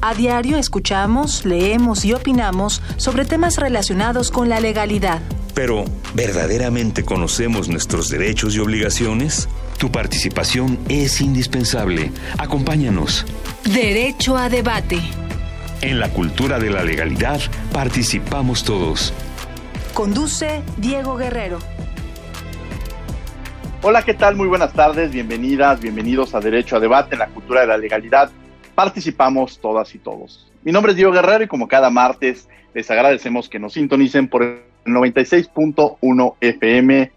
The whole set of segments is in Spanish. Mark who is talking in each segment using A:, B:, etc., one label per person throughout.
A: A diario escuchamos, leemos y opinamos sobre temas relacionados con la legalidad.
B: Pero, ¿verdaderamente conocemos nuestros derechos y obligaciones? Tu participación es indispensable. Acompáñanos.
A: Derecho a debate.
B: En la cultura de la legalidad participamos todos.
A: Conduce Diego Guerrero.
C: Hola, ¿qué tal? Muy buenas tardes, bienvenidas, bienvenidos a Derecho a Debate en la cultura de la legalidad participamos todas y todos. Mi nombre es Diego Guerrero y como cada martes les agradecemos que nos sintonicen por el 96.1 FM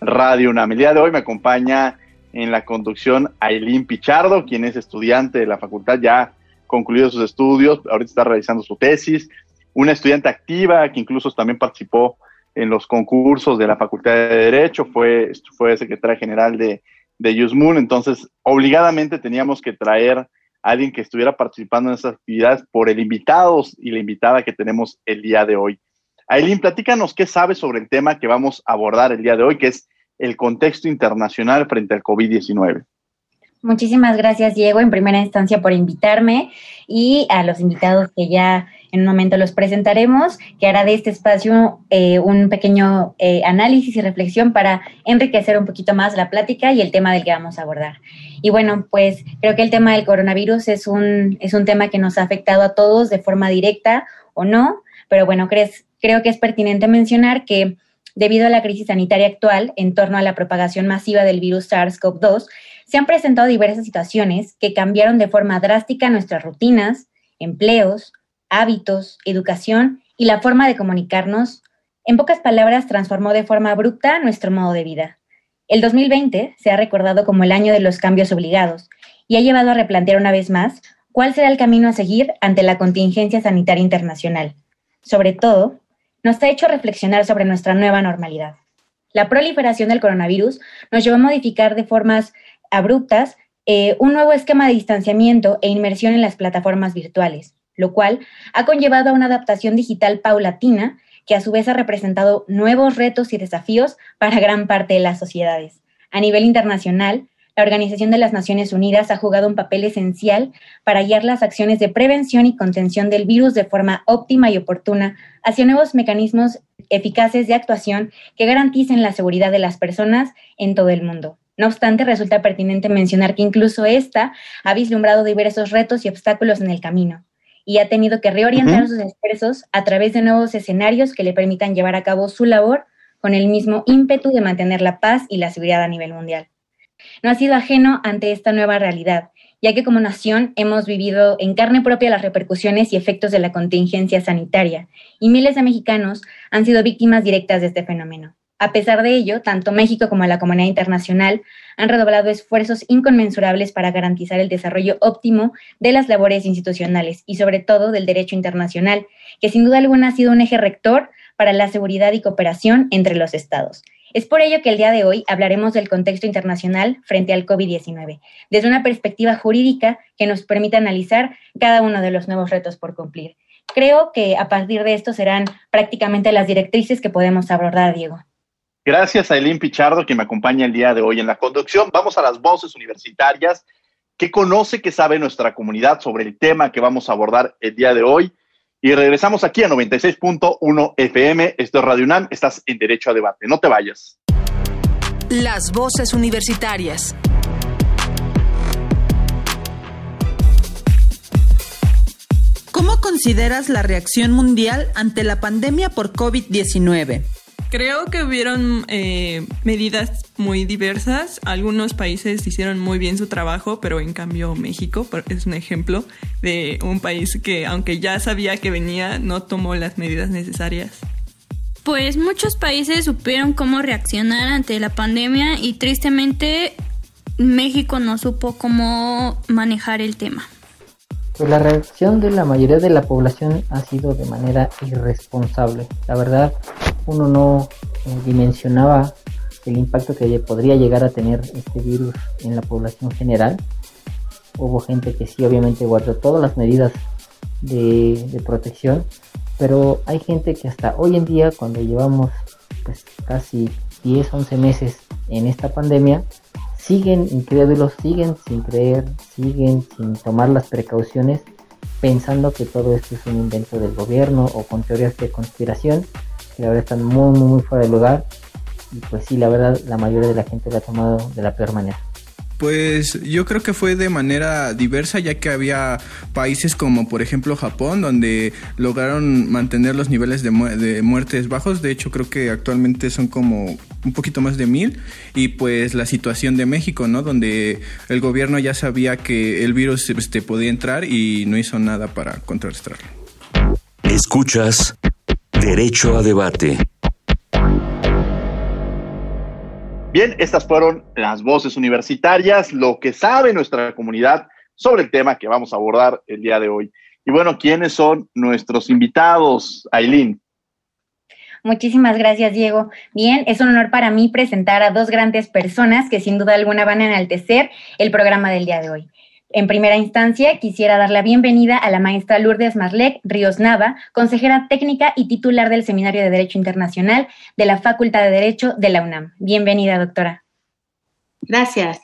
C: Radio UNAM. El día de hoy me acompaña en la conducción Aileen Pichardo, quien es estudiante de la facultad, ya concluido sus estudios, ahorita está realizando su tesis, una estudiante activa que incluso también participó en los concursos de la Facultad de Derecho, fue, fue secretaria general de, de entonces obligadamente teníamos que traer alguien que estuviera participando en esas actividades por el invitado y la invitada que tenemos el día de hoy. Aileen, platícanos qué sabes sobre el tema que vamos a abordar el día de hoy, que es el contexto internacional frente al COVID-19.
D: Muchísimas gracias, Diego, en primera instancia por invitarme y a los invitados que ya en un momento los presentaremos, que hará de este espacio eh, un pequeño eh, análisis y reflexión para enriquecer un poquito más la plática y el tema del que vamos a abordar. Y bueno, pues creo que el tema del coronavirus es un, es un tema que nos ha afectado a todos de forma directa o no, pero bueno, crees, creo que es pertinente mencionar que debido a la crisis sanitaria actual en torno a la propagación masiva del virus SARS-CoV-2, se han presentado diversas situaciones que cambiaron de forma drástica nuestras rutinas, empleos, hábitos, educación y la forma de comunicarnos. En pocas palabras, transformó de forma abrupta nuestro modo de vida. El 2020 se ha recordado como el año de los cambios obligados y ha llevado a replantear una vez más cuál será el camino a seguir ante la contingencia sanitaria internacional. Sobre todo, nos ha hecho reflexionar sobre nuestra nueva normalidad. La proliferación del coronavirus nos llevó a modificar de formas abruptas eh, un nuevo esquema de distanciamiento e inmersión en las plataformas virtuales, lo cual ha conllevado a una adaptación digital paulatina que a su vez ha representado nuevos retos y desafíos para gran parte de las sociedades. A nivel internacional, la Organización de las Naciones Unidas ha jugado un papel esencial para guiar las acciones de prevención y contención del virus de forma óptima y oportuna hacia nuevos mecanismos eficaces de actuación que garanticen la seguridad de las personas en todo el mundo. No obstante, resulta pertinente mencionar que incluso esta ha vislumbrado diversos retos y obstáculos en el camino y ha tenido que reorientar sus esfuerzos a través de nuevos escenarios que le permitan llevar a cabo su labor con el mismo ímpetu de mantener la paz y la seguridad a nivel mundial. No ha sido ajeno ante esta nueva realidad, ya que como nación hemos vivido en carne propia las repercusiones y efectos de la contingencia sanitaria, y miles de mexicanos han sido víctimas directas de este fenómeno. A pesar de ello, tanto México como la comunidad internacional han redoblado esfuerzos inconmensurables para garantizar el desarrollo óptimo de las labores institucionales y sobre todo del derecho internacional, que sin duda alguna ha sido un eje rector para la seguridad y cooperación entre los estados. Es por ello que el día de hoy hablaremos del contexto internacional frente al COVID-19, desde una perspectiva jurídica que nos permita analizar cada uno de los nuevos retos por cumplir. Creo que a partir de esto serán prácticamente las directrices que podemos abordar, Diego.
C: Gracias a Elín Pichardo que me acompaña el día de hoy en la conducción. Vamos a las voces universitarias. ¿Qué conoce, qué sabe nuestra comunidad sobre el tema que vamos a abordar el día de hoy? Y regresamos aquí a 96.1 FM. Esto es Radio UNAM. Estás en Derecho a Debate. No te vayas.
A: Las voces universitarias.
E: ¿Cómo consideras la reacción mundial ante la pandemia por COVID-19?
F: Creo que hubieron eh, medidas muy diversas. Algunos países hicieron muy bien su trabajo, pero en cambio México es un ejemplo de un país que, aunque ya sabía que venía, no tomó las medidas necesarias.
G: Pues muchos países supieron cómo reaccionar ante la pandemia y tristemente México no supo cómo manejar el tema.
H: Pues la reacción de la mayoría de la población ha sido de manera irresponsable. La verdad, uno no dimensionaba el impacto que podría llegar a tener este virus en la población general. Hubo gente que sí, obviamente guardó todas las medidas de, de protección, pero hay gente que hasta hoy en día, cuando llevamos pues casi 10, 11 meses en esta pandemia, siguen incrédulos, siguen sin creer, siguen sin tomar las precauciones, pensando que todo esto es un invento del gobierno o con teorías de conspiración, que la verdad están muy, muy, muy fuera de lugar. Y pues sí, la verdad, la mayoría de la gente lo ha tomado de la peor manera.
I: Pues yo creo que fue de manera diversa, ya que había países como por ejemplo Japón, donde lograron mantener los niveles de, de, muertes bajos. De hecho, creo que actualmente son como un poquito más de mil. Y pues la situación de México, ¿no? Donde el gobierno ya sabía que el virus este, podía entrar y no hizo nada para contrarrestarlo.
B: Escuchas Derecho a Debate.
C: Bien, estas fueron las voces universitarias, lo que sabe nuestra comunidad sobre el tema que vamos a abordar el día de hoy. Y bueno, ¿quiénes son nuestros invitados, Aileen?
D: Muchísimas gracias, Diego. Bien, es un honor para mí presentar a dos grandes personas que sin duda alguna van a enaltecer el programa del día de hoy. En primera instancia, quisiera dar la bienvenida a la maestra Lourdes Marlec Ríos Nava, consejera técnica y titular del Seminario de Derecho Internacional de la Facultad de Derecho de la UNAM. Bienvenida, doctora.
J: Gracias.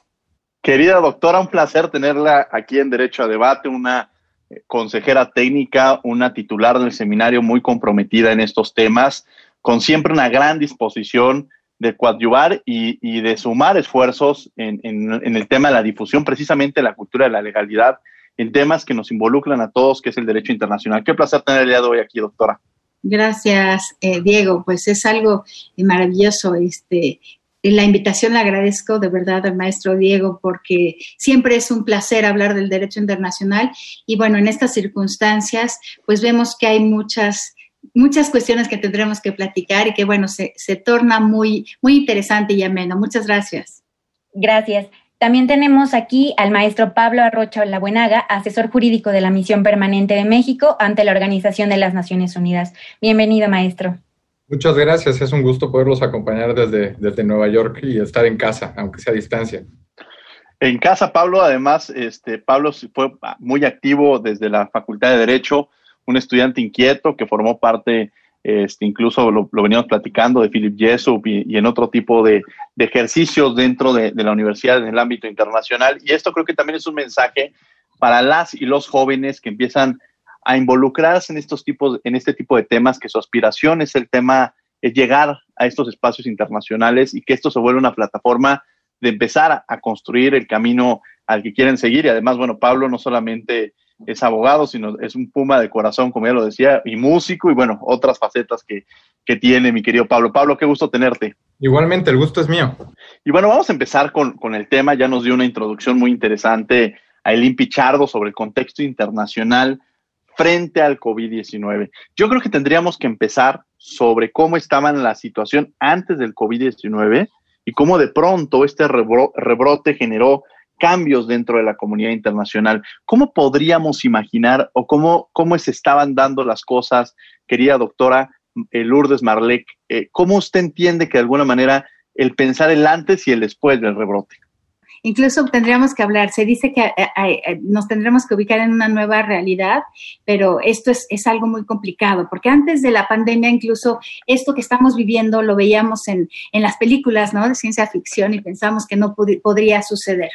C: Querida doctora, un placer tenerla aquí en Derecho a Debate, una eh, consejera técnica, una titular del seminario muy comprometida en estos temas, con siempre una gran disposición de coadyuvar y, de sumar esfuerzos en, el tema de la difusión, precisamente la cultura de la legalidad, en temas que nos involucran a todos, que es el derecho internacional. Qué placer tener el día de hoy aquí, doctora.
J: Gracias, eh, Diego. Pues es algo maravilloso. Este, la invitación la agradezco de verdad al maestro Diego porque siempre es un placer hablar del derecho internacional y bueno, en estas circunstancias pues vemos que hay muchas muchas cuestiones que tendremos que platicar y que, bueno, se, se torna muy, muy interesante y ameno. Muchas gracias.
D: Gracias. También tenemos aquí al maestro Pablo Arrocha Labuenaga, asesor jurídico de la Misión Permanente de México ante la Organización de las Naciones Unidas. Bienvenido, maestro.
K: Muchas gracias, es un gusto poderlos acompañar desde, desde Nueva York y estar en casa, aunque sea a distancia.
C: En casa, Pablo, además, este, Pablo fue muy activo desde la Facultad de Derecho, un estudiante inquieto que formó parte, este, incluso lo, veníamos platicando, de Philip Jessup y, en otro tipo de, ejercicios dentro de, la universidad en el ámbito internacional. Y esto creo que también es un mensaje para las y los jóvenes que empiezan a involucrarse en estos tipos, en este tipo de temas, que su aspiración es el tema, es llegar a estos espacios internacionales y que esto se vuelva una plataforma de empezar a construir el camino al que quieren seguir. Y además, bueno, Pablo no solamente es abogado, sino es un puma de corazón, como ya lo decía, y músico, y bueno, otras facetas que, tiene mi querido Pablo. Pablo, qué gusto tenerte.
K: Igualmente, el gusto es mío.
C: Y bueno, vamos a empezar con, el tema, ya nos dio una introducción muy interesante a Elín Pichardo sobre el contexto internacional frente al COVID-19. Yo creo que tendríamos que empezar sobre cómo estaba la situación antes del COVID-19 y cómo de pronto este rebrote generó cambios dentro de la comunidad internacional. ¿Cómo podríamos imaginar o cómo, cómo se estaban dando las cosas, querida doctora eh, Lourdes Marlec? Eh, ¿Cómo usted entiende que de alguna manera el pensar el antes y el después del rebrote?
J: Incluso tendríamos que hablar, se dice que eh, nos tendremos que ubicar en una nueva realidad, pero esto es, es, algo muy complicado, porque antes de la pandemia, incluso esto que estamos viviendo lo veíamos en, en las películas ¿no? de ciencia ficción y pensamos que no podría suceder.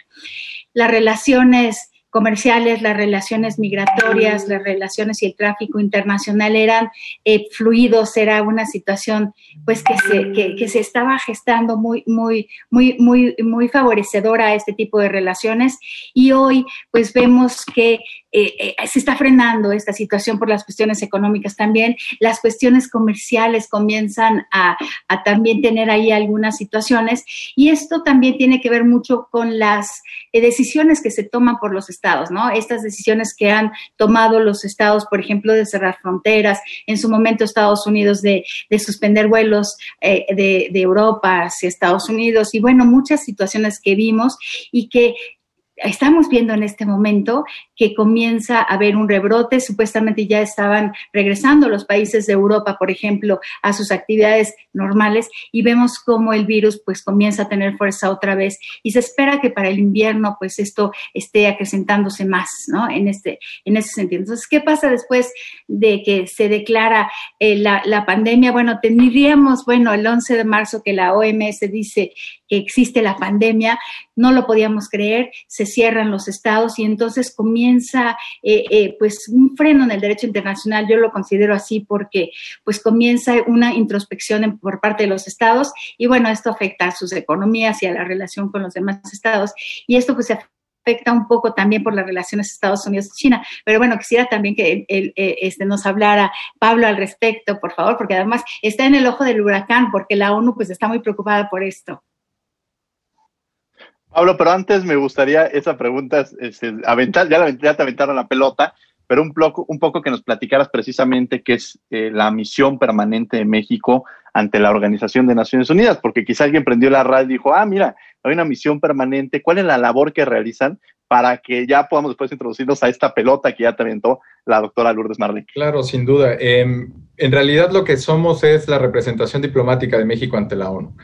J: Las relaciones comerciales, las relaciones migratorias, las relaciones y el tráfico internacional eran eh, fluidos, era una situación pues que se, que, se estaba gestando muy, muy, muy, muy, muy favorecedora a este tipo de relaciones. Y hoy pues vemos que eh, eh, se está frenando esta situación por las cuestiones económicas también. Las cuestiones comerciales comienzan a, también tener ahí algunas situaciones y esto también tiene que ver mucho con las eh, decisiones que se toman por los estados, ¿no? Estas decisiones que han tomado los estados, por ejemplo, de cerrar fronteras, en su momento Estados Unidos de, suspender vuelos de, de Europa hacia Estados Unidos y bueno, muchas situaciones que vimos y que estamos viendo en este momento que comienza a haber un rebrote. Supuestamente ya estaban regresando los países de Europa, por ejemplo, a sus actividades normales y vemos cómo el virus pues comienza a tener fuerza otra vez y se espera que para el invierno pues esto esté acrecentándose más, ¿no? En este, en ese sentido. Entonces, ¿qué pasa después de que se declara eh, la, la pandemia? Bueno, tendríamos, bueno, el 11 de marzo que la OMS dice existe la pandemia, no lo podíamos creer, se cierran los estados y entonces comienza eh, eh, pues un freno en el derecho internacional, yo lo considero así porque pues comienza una introspección por parte de los estados y bueno, esto afecta a sus economías y a la relación con los demás estados y esto pues se afecta un poco también por las relaciones Estados Unidos-China. Pero bueno, quisiera también que eh, este, nos hablara Pablo al respecto, por favor, porque además está en el ojo del huracán, porque la ONU pues está muy preocupada por esto.
C: Pablo, pero antes me gustaría esa pregunta, este, aventar, ya, ya, te aventaron la pelota, pero un poco, un poco que nos platicaras precisamente qué es eh, la misión permanente de México ante la Organización de Naciones Unidas, porque quizá alguien prendió la radio y dijo, ah, mira, hay una misión permanente, ¿cuál es la labor que realizan para que ya podamos después introducirnos a esta pelota que ya te aventó la doctora Lourdes Marley?
K: Claro, sin duda. Em, en realidad lo que somos es la representación diplomática de México ante la ONU.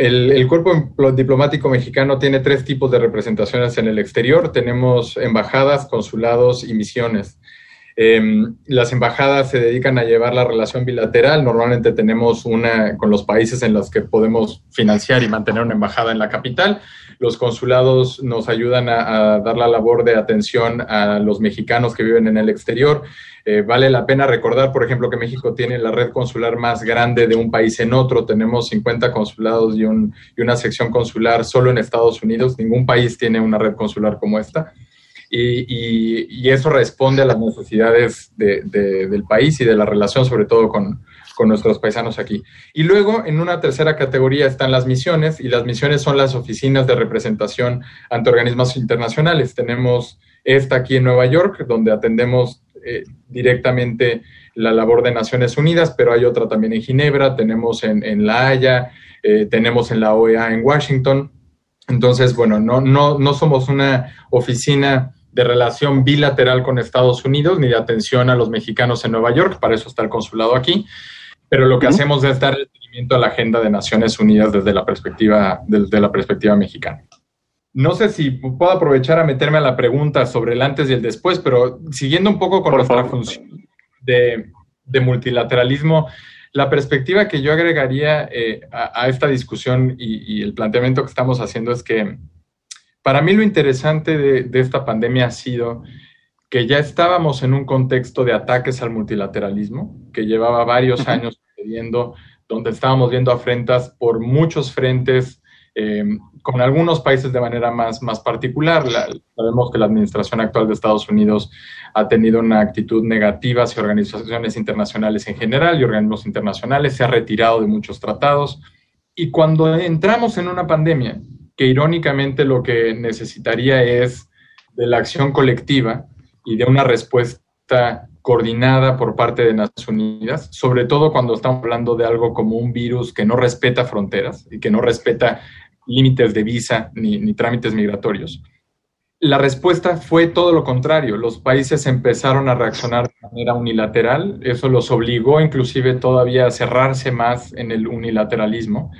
K: El, cuerpo diplomático mexicano tiene tres tipos de representaciones en el exterior. Tenemos embajadas, consulados y misiones. Em, las embajadas se dedican a llevar la relación bilateral. Normalmente tenemos una con los países en los que podemos financiar y mantener una embajada en la capital. Los consulados nos ayudan a dar la labor de atención a los mexicanos que viven en el exterior eh, vale la pena recordar, por ejemplo, que México tiene la red consular más grande de un país en otro. Tenemos 50 consulados y, una sección consular solo en Estados Unidos. Ningún país tiene una red consular como esta. Y, eso responde a las necesidades del país y de la relación, sobre todo con, nuestros paisanos aquí. Y luego, en una tercera categoría están las misiones, y las misiones son las oficinas de representación ante organismos internacionales. Tenemos esta aquí en Nueva York, donde atendemos eh, directamente la labor de Naciones Unidas, pero hay otra también en Ginebra, tenemos en, La Haya, eh, tenemos en la OEA en Washington. Entonces, bueno, no, no, no somos una oficina de relación bilateral con Estados Unidos ni de atención a los mexicanos en Nueva York, para eso está el consulado aquí, pero lo que hacemos es dar seguimiento a la agenda de Naciones Unidas desde la perspectiva, desde la perspectiva mexicana. No sé si puedo aprovechar a meterme a la pregunta sobre el antes y el después, pero siguiendo un poco con nuestra función de, multilateralismo, la perspectiva que yo agregaría eh, a, esta discusión y, el planteamiento que estamos haciendo es que para mí lo interesante de, esta pandemia ha sido que ya estábamos en un contexto de ataques al multilateralismo, que llevaba varios años sucediendo, donde estábamos viendo afrentas por muchos frentes eh, con algunos países de manera más, más particular. sabemos que la administración actual de Estados Unidos ha tenido una actitud negativa hacia organizaciones internacionales en general y organismos internacionales, se ha retirado de muchos tratados. Y cuando entramos en una pandemia, que irónicamente lo que necesitaría es de la acción colectiva y de una respuesta coordinada por parte de Naciones Unidas, sobre todo cuando estamos hablando de algo como un virus que no respeta fronteras y que no respeta límites de visa ni, trámites migratorios. La respuesta fue todo lo contrario. Los países empezaron a reaccionar de manera unilateral. Eso los obligó inclusive todavía a cerrarse más en el unilateralismo.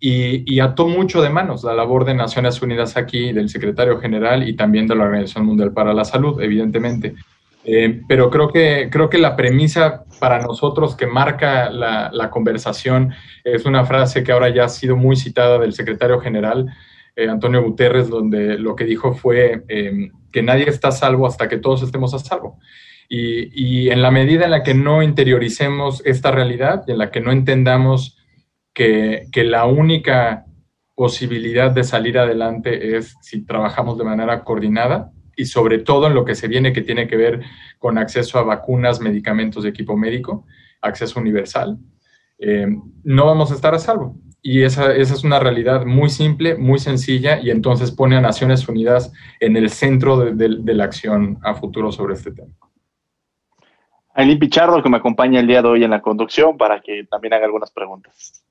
K: Y, ató mucho de manos la labor de Naciones Unidas aquí, del secretario general y también de la Organización Mundial para la Salud, evidentemente. Eh, pero creo que, creo que la premisa para nosotros que marca la, conversación es una frase que ahora ya ha sido muy citada del secretario general, eh, Antonio Guterres, donde lo que dijo fue eh, que nadie está a salvo hasta que todos estemos a salvo. Y, y, en la medida en la que no interioricemos esta realidad y en la que no entendamos que, la única posibilidad de salir adelante es si trabajamos de manera coordinada, y sobre todo en lo que se viene que tiene que ver con acceso a vacunas, medicamentos y equipo médico, acceso universal, eh, no vamos a estar a salvo. Y esa, es una realidad muy simple, muy sencilla, y entonces pone a Naciones Unidas en el centro de, la acción a futuro sobre este tema.
C: Aileen Pichardo, que me acompaña el día de hoy en la conducción, para que también haga algunas preguntas.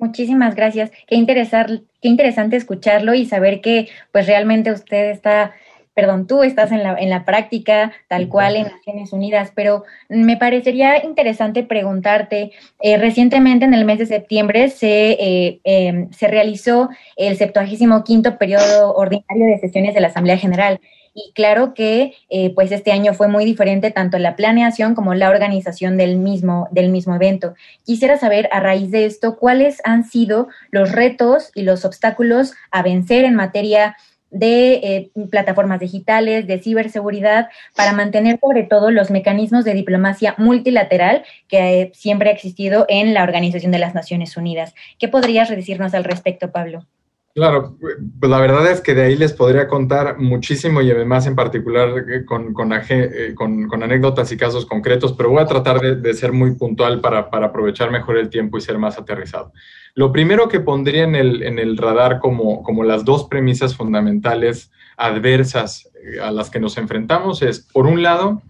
D: Muchísimas gracias. Qué, interesar, qué interesante escucharlo y saber que pues realmente usted está, perdón, tú estás en la, en la práctica tal cual en Naciones Unidas, pero me parecería interesante preguntarte, eh, recientemente en el mes de septiembre se, eh, em, se realizó el 75 quinto periodo ordinario de sesiones de la Asamblea General. Y claro que eh, pues este año fue muy diferente tanto la planeación como la organización del mismo, del mismo evento. Quisiera saber a raíz de esto cuáles han sido los retos y los obstáculos a vencer en materia de eh, plataformas digitales, de ciberseguridad, para mantener sobre todo los mecanismos de diplomacia multilateral que siempre ha existido en la Organización de las Naciones Unidas. ¿Qué podrías decirnos al respecto, Pablo?
K: Claro, pues la verdad es que de ahí les podría contar muchísimo y además en particular eh, con, eh, con, con, anécdotas y casos concretos, pero voy a tratar de, ser muy puntual para, para, aprovechar mejor el tiempo y ser más aterrizado. Lo primero que pondría en el, en el radar como, como las dos premisas fundamentales adversas eh, a las que nos enfrentamos es, por un lado,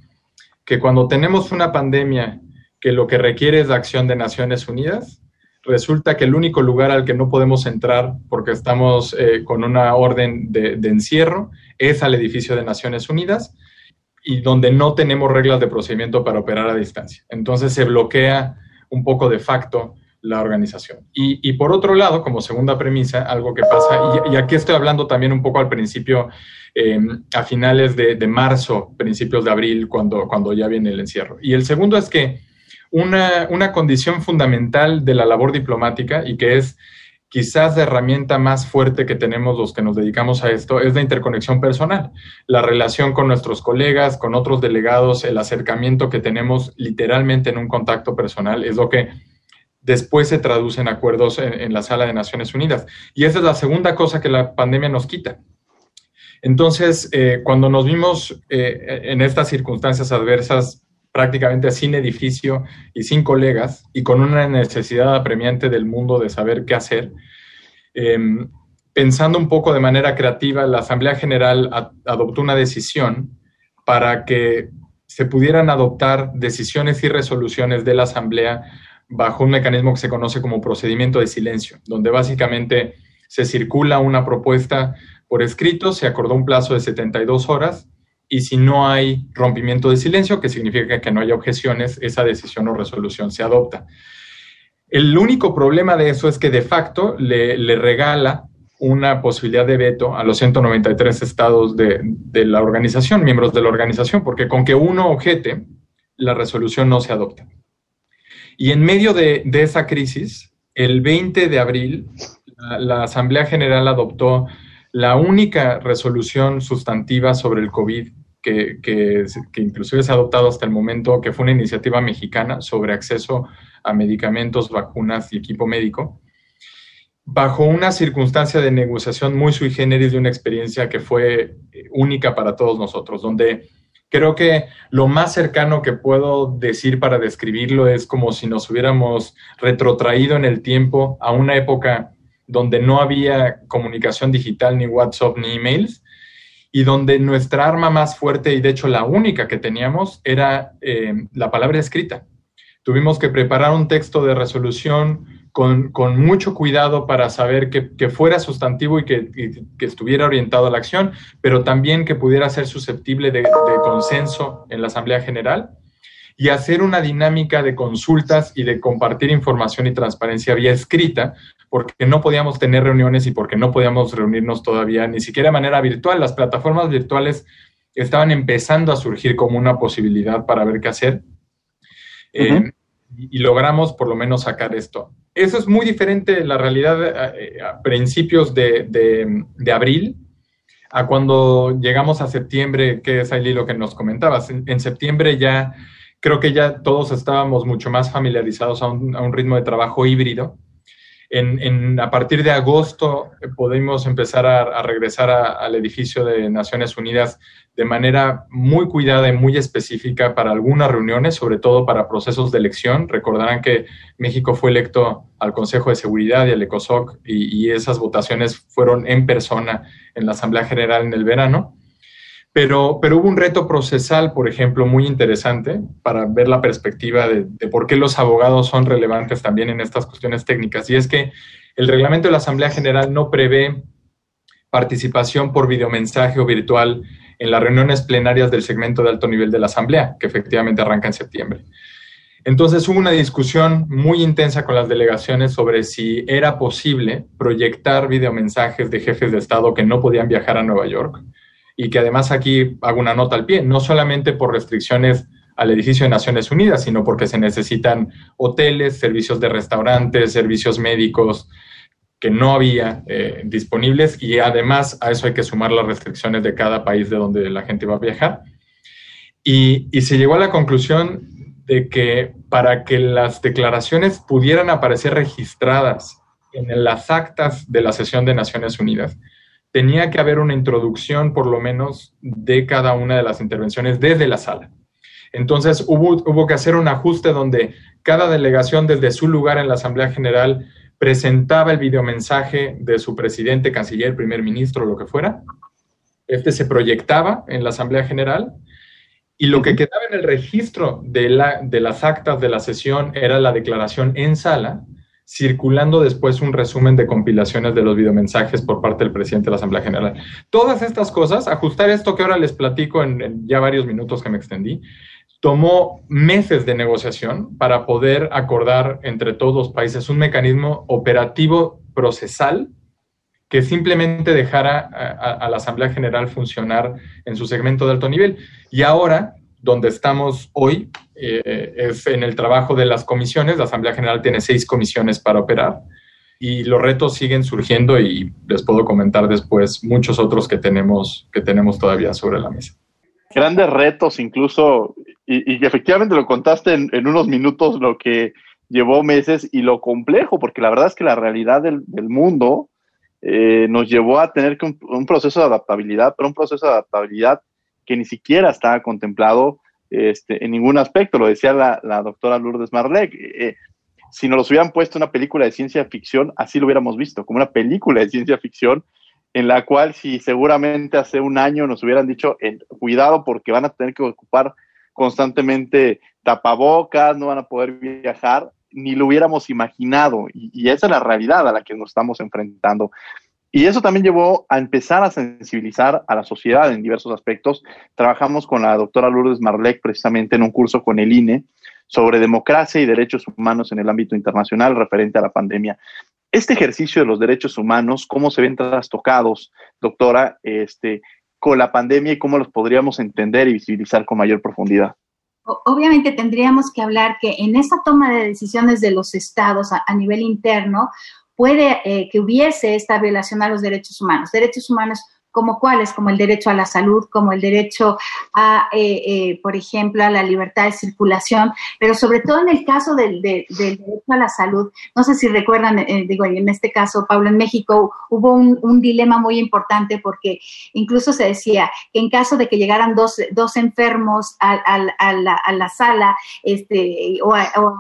K: que cuando tenemos una pandemia que lo que requiere es la acción de Naciones Unidas, resulta que el único lugar al que no podemos entrar porque estamos eh, con una orden de, encierro es al edificio de Naciones Unidas y donde no tenemos reglas de procedimiento para operar a distancia. Entonces se bloquea un poco de facto la organización. Y, por otro lado, como segunda premisa, algo que pasa, y, aquí estoy hablando también un poco al principio, em, a finales de, de, marzo, principios de abril, cuando, cuando ya viene el encierro. Y el segundo es que una, condición fundamental de la labor diplomática y que es quizás la herramienta más fuerte que tenemos los que nos dedicamos a esto es la interconexión personal, la relación con nuestros colegas, con otros delegados, el acercamiento que tenemos literalmente en un contacto personal, es lo que después se traduce en acuerdos en, la sala de Naciones Unidas. Y esa es la segunda cosa que la pandemia nos quita. Entonces, eh, cuando nos vimos eh, en estas circunstancias adversas, prácticamente sin edificio y sin colegas y con una necesidad apremiante del mundo de saber qué hacer. Em, pensando un poco de manera creativa, la Asamblea General adoptó una decisión para que se pudieran adoptar decisiones y resoluciones de la Asamblea bajo un mecanismo que se conoce como procedimiento de silencio, donde básicamente se circula una propuesta por escrito, se acordó un plazo de 72 horas y si no hay rompimiento de silencio, que significa que no haya objeciones, esa decisión o resolución se adopta. El único problema de eso es que de facto le, regala una posibilidad de veto a los 193 estados de, la organización, miembros de la organización, porque con que uno objete, la resolución no se adopta. Y en medio de, esa crisis, el 20 de abril, la Asamblea General adoptó la única resolución sustantiva sobre el COVID que, que, inclusive se ha adoptado hasta el momento, que fue una iniciativa mexicana sobre acceso a medicamentos, vacunas y equipo médico, bajo una circunstancia de negociación muy sui generis de una experiencia que fue eh, única para todos nosotros, donde creo que lo más cercano que puedo decir para describirlo es como si nos hubiéramos retrotraído en el tiempo a una época donde no había comunicación digital, ni WhatsApp, ni emails, y donde nuestra arma más fuerte y de hecho la única que teníamos era eh, la palabra escrita. Tuvimos que preparar un texto de resolución con, mucho cuidado para saber que, fuera sustantivo y que, que, estuviera orientado a la acción, pero también que pudiera ser susceptible de consenso en la Asamblea General y hacer una dinámica de consultas y de compartir información y transparencia vía escrita, porque no podíamos tener reuniones y porque no podíamos reunirnos todavía, ni siquiera de manera virtual. Las plataformas virtuales estaban empezando a surgir como una posibilidad para ver qué hacer. Eh, y, logramos por lo menos sacar esto. Eso es muy diferente la realidad eh, a, principios de, de, abril a cuando llegamos a septiembre, que es ahí lo que nos comentabas. en septiembre ya creo que ya todos estábamos mucho más familiarizados a un, ritmo de trabajo híbrido. En, a partir de agosto eh, podemos empezar a, regresar al edificio de Naciones Unidas de manera muy cuidada y muy específica para algunas reuniones, sobre todo para procesos de elección. Recordarán que México fue electo al Consejo de Seguridad y al ECOSOC y esas votaciones fueron en persona en la Asamblea General en el verano Pero, pero hubo un reto procesal, por ejemplo, muy interesante para ver la perspectiva de, de por qué los abogados son relevantes también en estas cuestiones técnicas. Y es que el reglamento de la Asamblea General no prevé participación por videomensaje o virtual en las reuniones plenarias del segmento de alto nivel de la Asamblea, que efectivamente arranca en septiembre. Entonces hubo una discusión muy intensa con las delegaciones sobre si era posible proyectar videomensajes de jefes de Estado que no podían viajar a Nueva York y que además aquí hago una nota al pie, no solamente por restricciones al edificio de Naciones Unidas, sino porque se necesitan hoteles, servicios de restaurantes, servicios médicos que no había eh, disponibles y además a eso hay que sumar las restricciones de cada país de donde la gente va a viajar. Y, y se llegó a la conclusión de que para que las declaraciones pudieran aparecer registradas en las actas de la sesión de Naciones Unidas, tenía que haber una introducción por lo menos de cada una de las intervenciones desde la sala. Entonces hubo, hubo que hacer un ajuste donde cada delegación desde su lugar en la Asamblea General presentaba el videomensaje de su presidente, canciller, primer ministro, lo que fuera. Este se proyectaba en la Asamblea General y lo que quedaba en el registro de, la, de las actas de la sesión era la declaración en sala, circulando después un resumen de compilaciones de los videomensajes por parte del presidente de la Asamblea General. Todas estas cosas, ajustar esto que ahora les platico en, ya varios minutos que me extendí, tomó meses de negociación para poder acordar entre todos los países un mecanismo operativo procesal que simplemente dejara a, la Asamblea General funcionar en su segmento de alto nivel. Y ahora, donde estamos hoy, eh, es en el trabajo de las comisiones. La Asamblea General tiene seis comisiones para operar y los retos siguen surgiendo y les puedo comentar después muchos otros que tenemos, que tenemos todavía sobre la mesa.
C: Grandes retos incluso, y, efectivamente lo contaste en, en, unos minutos lo que llevó meses y lo complejo, porque la verdad es que la realidad del, mundo eh, nos llevó a tener un, proceso de adaptabilidad, pero un proceso de adaptabilidad que ni siquiera estaba contemplado este, en ningún aspecto, lo decía la, la doctora Lourdes Marlec. Eh, si nos los hubieran puesto una película de ciencia ficción, así lo hubiéramos visto, como una película de ciencia ficción, en la cual si seguramente hace un año nos hubieran dicho, eh, cuidado porque van a tener que ocupar constantemente tapabocas, no van a poder viajar, ni lo hubiéramos imaginado. Y, esa es la realidad a la que nos estamos enfrentando. Y eso también llevó a empezar a sensibilizar a la sociedad en diversos aspectos. Trabajamos con la doctora Lourdes Marlec precisamente en un curso con el INE sobre democracia y derechos humanos en el ámbito internacional referente a la pandemia. Este ejercicio de los derechos humanos, ¿cómo se ven trastocados, doctora, este, con la pandemia y cómo los podríamos entender y visibilizar con mayor profundidad?
J: obviamente tendríamos que hablar que en esa toma de decisiones de los estados a, a nivel interno puede eh, que hubiese esta violación a los derechos humanos. Derechos humanos como cuáles, como el derecho a la salud, como el derecho a, eh, eh, por ejemplo, a la libertad de circulación, pero sobre todo en el caso del, de, del derecho a la salud, no sé si recuerdan, eh, digo, en este caso, Pablo, en México hubo un, dilema muy importante porque incluso se decía que en caso de que llegaran dos, dos enfermos a, la, sala este, o, o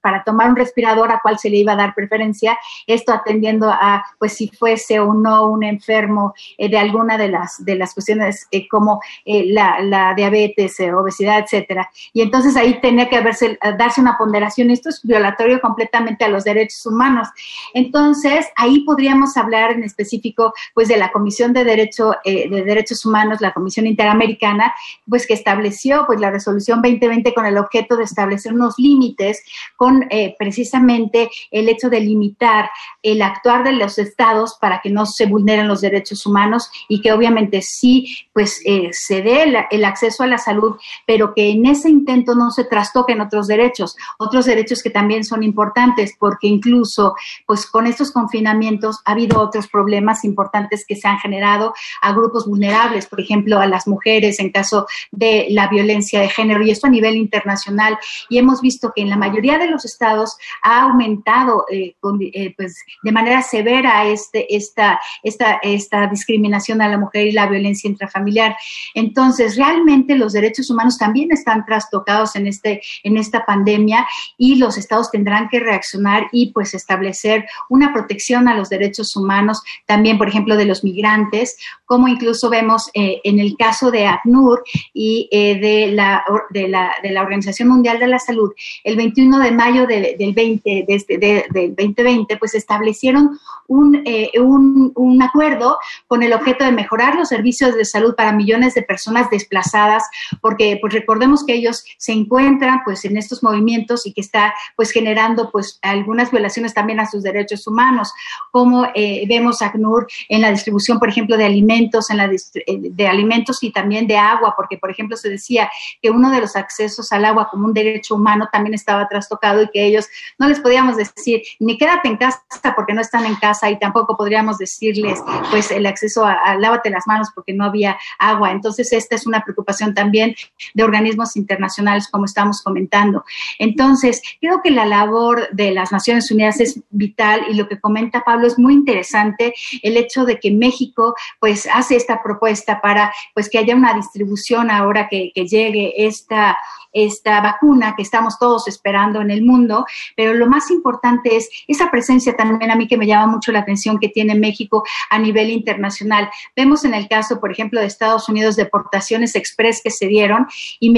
J: para tomar un respirador, a cuál se le iba a dar preferencia, esto atendiendo a, pues, si fuese o no un enfermo de alguna de las, de las cuestiones eh, como eh, la, diabetes, eh, obesidad, etcétera. Y entonces ahí tenía que haberse, darse una ponderación. Esto es violatorio completamente a los derechos humanos. Entonces, ahí podríamos hablar en específico, pues, de la Comisión de, Derecho, de Derechos Humanos, la Comisión Interamericana, pues, que estableció, pues, la resolución 2020 con el objeto de establecer unos límites con precisamente el hecho de limitar el actuar de los estados para que no se vulneren los derechos humanos y que obviamente sí, pues eh, se dé el, acceso a la salud, pero que en ese intento no se trastoquen otros derechos, otros derechos que también son importantes, porque incluso, pues con estos confinamientos ha habido otros problemas importantes que se han generado a grupos vulnerables, por ejemplo, a las mujeres en caso de la violencia de género, y esto a nivel internacional. Y hemos visto que en la mayoría de los estados ha aumentado eh, eh, pues, de manera severa este, esta, esta, esta discriminación discriminación a la mujer y la violencia intrafamiliar. Entonces, realmente los derechos humanos también están trastocados en, este, en esta pandemia y los estados tendrán que reaccionar y pues establecer una protección a los derechos humanos, también, por ejemplo, de los migrantes, como incluso vemos eh, en el caso de ACNUR y eh, de, la, de, la, de, la, Organización Mundial de la Salud, el 21 de mayo del, 20, este, de, del 2020, pues establecieron un, eh, un, un acuerdo con el objeto de mejorar los servicios de salud para millones de personas desplazadas, porque pues recordemos que ellos se encuentran pues en estos movimientos y que está pues generando pues algunas violaciones también a sus derechos humanos, como eh, vemos ACNUR en la distribución, por ejemplo, de alimentos, en la eh, de alimentos y también de agua, porque por ejemplo se decía que uno de los accesos al agua como un derecho humano también estaba trastocado y que ellos no les podíamos decir ni quédate en casa porque no están en casa y tampoco podríamos decirles pues el acceso a, lávate las manos porque no había agua. Entonces esta es una preocupación también de organismos internacionales como estamos comentando. Entonces creo que la labor de las Naciones Unidas es vital y lo que comenta Pablo es muy interesante el hecho de que México pues hace esta propuesta para pues que haya una distribución ahora que llegue esta esta vacuna que estamos todos esperando en el mundo, pero lo más importante es esa presencia también a mí que me llama mucho la atención que tiene México a nivel internacional. Vemos en el caso, por ejemplo, de Estados Unidos, deportaciones express que se dieron y,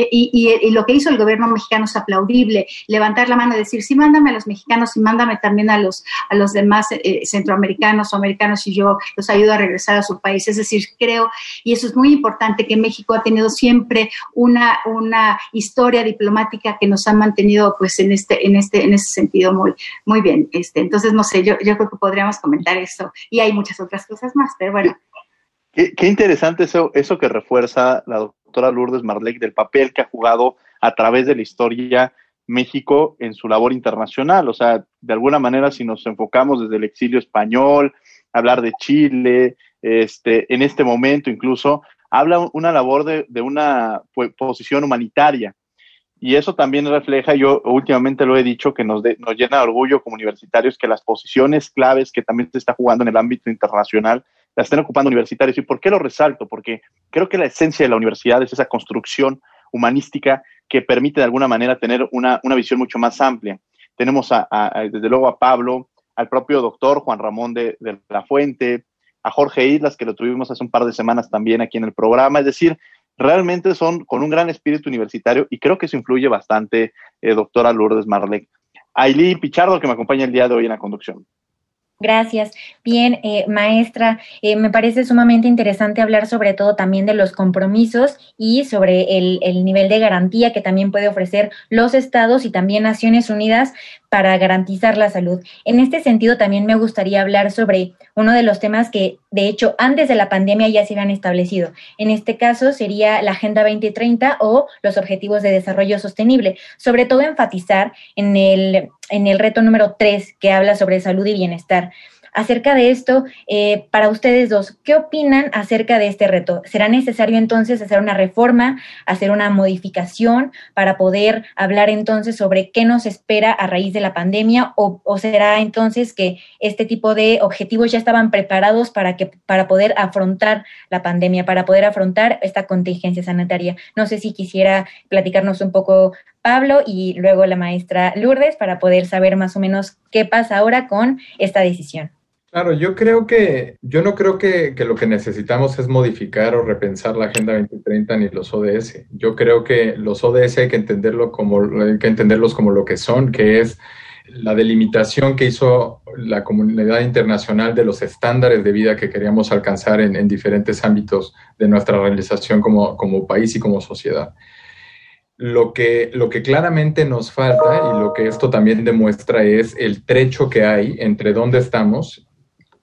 J: lo que hizo el gobierno mexicano es aplaudible, levantar la mano y decir, sí, mándame a los mexicanos y mándame también a los, a los demás eh, centroamericanos o americanos y yo los ayudo a regresar a su país. Es decir, creo, y eso es muy importante, que México ha tenido siempre una, una historia diplomática que nos ha mantenido pues en este, en este, en ese sentido muy, muy bien. Este, entonces, no sé, yo, yo creo que podríamos comentar eso. Y hay muchas otras cosas más, pero bueno.
C: Qué, interesante eso, eso que refuerza la doctora Lourdes Marlec del papel que ha jugado a través de la historia México en su labor internacional. O sea, de alguna manera, si nos enfocamos desde el exilio español, hablar de Chile, este, en este momento incluso, habla una labor de, de una posición humanitaria y eso también refleja, yo últimamente lo he dicho, que nos, nos llena de orgullo como universitarios que las posiciones claves que también se está jugando en el ámbito internacional las estén ocupando universitarios. ¿Y por qué lo resalto? Porque creo que la esencia de la universidad es esa construcción humanística que permite de alguna manera tener una, una visión mucho más amplia. Tenemos a, desde luego a Pablo, al propio doctor Juan Ramón de, de la Fuente, a Jorge Islas, que lo tuvimos hace un par de semanas también aquí en el programa. Es decir, realmente son con un gran espíritu universitario y creo que eso influye bastante, eh, doctora Lourdes Marlec. Aileen Pichardo, que me acompaña el día de hoy en la conducción.
D: Gracias. Bien, eh, maestra, eh, me parece sumamente interesante hablar sobre todo también de los compromisos y sobre el, el, nivel de garantía que también puede ofrecer los estados y también Naciones Unidas para garantizar la salud. En este sentido, también me gustaría hablar sobre uno de los temas que, de hecho, antes de la pandemia ya se habían establecido. En este caso sería la Agenda 2030 o los Objetivos de Desarrollo Sostenible. Sobre todo enfatizar en el, en el reto número 3 que habla sobre salud y bienestar acerca de esto, eh, para ustedes dos, ¿qué opinan acerca de este reto? ¿Será necesario entonces hacer una reforma, hacer una modificación para poder hablar entonces sobre qué nos espera a raíz de la pandemia o, o será entonces que este tipo de objetivos ya estaban preparados para, que, para poder afrontar la pandemia, para poder afrontar esta contingencia sanitaria? No sé si quisiera platicarnos un poco Pablo y luego la maestra Lourdes para poder saber más o menos qué pasa ahora con esta decisión.
K: Claro, yo creo que, yo no creo que, lo que necesitamos es modificar o repensar la Agenda 2030 ni los ODS. Yo creo que los ODS hay que entenderlo como, hay que entenderlos como lo que son, que es la delimitación que hizo la comunidad internacional de los estándares de vida que queríamos alcanzar en, en diferentes ámbitos de nuestra realización como, como país y como sociedad. Lo que, lo que claramente nos falta y lo que esto también demuestra es el trecho que hay entre dónde estamos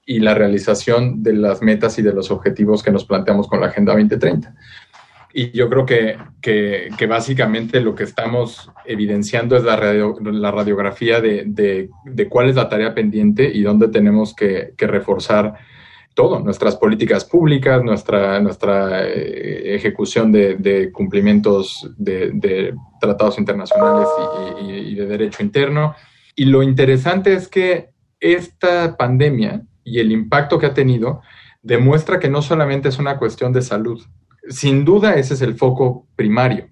K: y la realización de las metas y de los objetivos que nos planteamos con la Agenda 2030. Y yo creo que, que, básicamente lo que estamos evidenciando es la, radio, la radiografía de, de, cuál es la tarea pendiente y dónde tenemos que reforzar todo, nuestras políticas públicas, nuestra, nuestra eh, ejecución de, cumplimientos de, tratados internacionales y de derecho interno. Y lo interesante es que esta pandemia y el impacto que ha tenido demuestra que no solamente es una cuestión de salud, sin duda ese es el foco primario,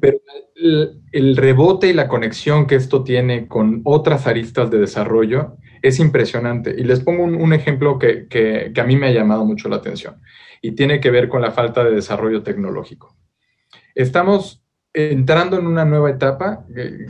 K: pero el, rebote y la conexión que esto tiene con otras aristas de desarrollo es impresionante. Y les pongo un, ejemplo que, que, a mí me ha llamado mucho la atención y tiene que ver con la falta de desarrollo tecnológico. Estamos entrando en una nueva etapa, eh,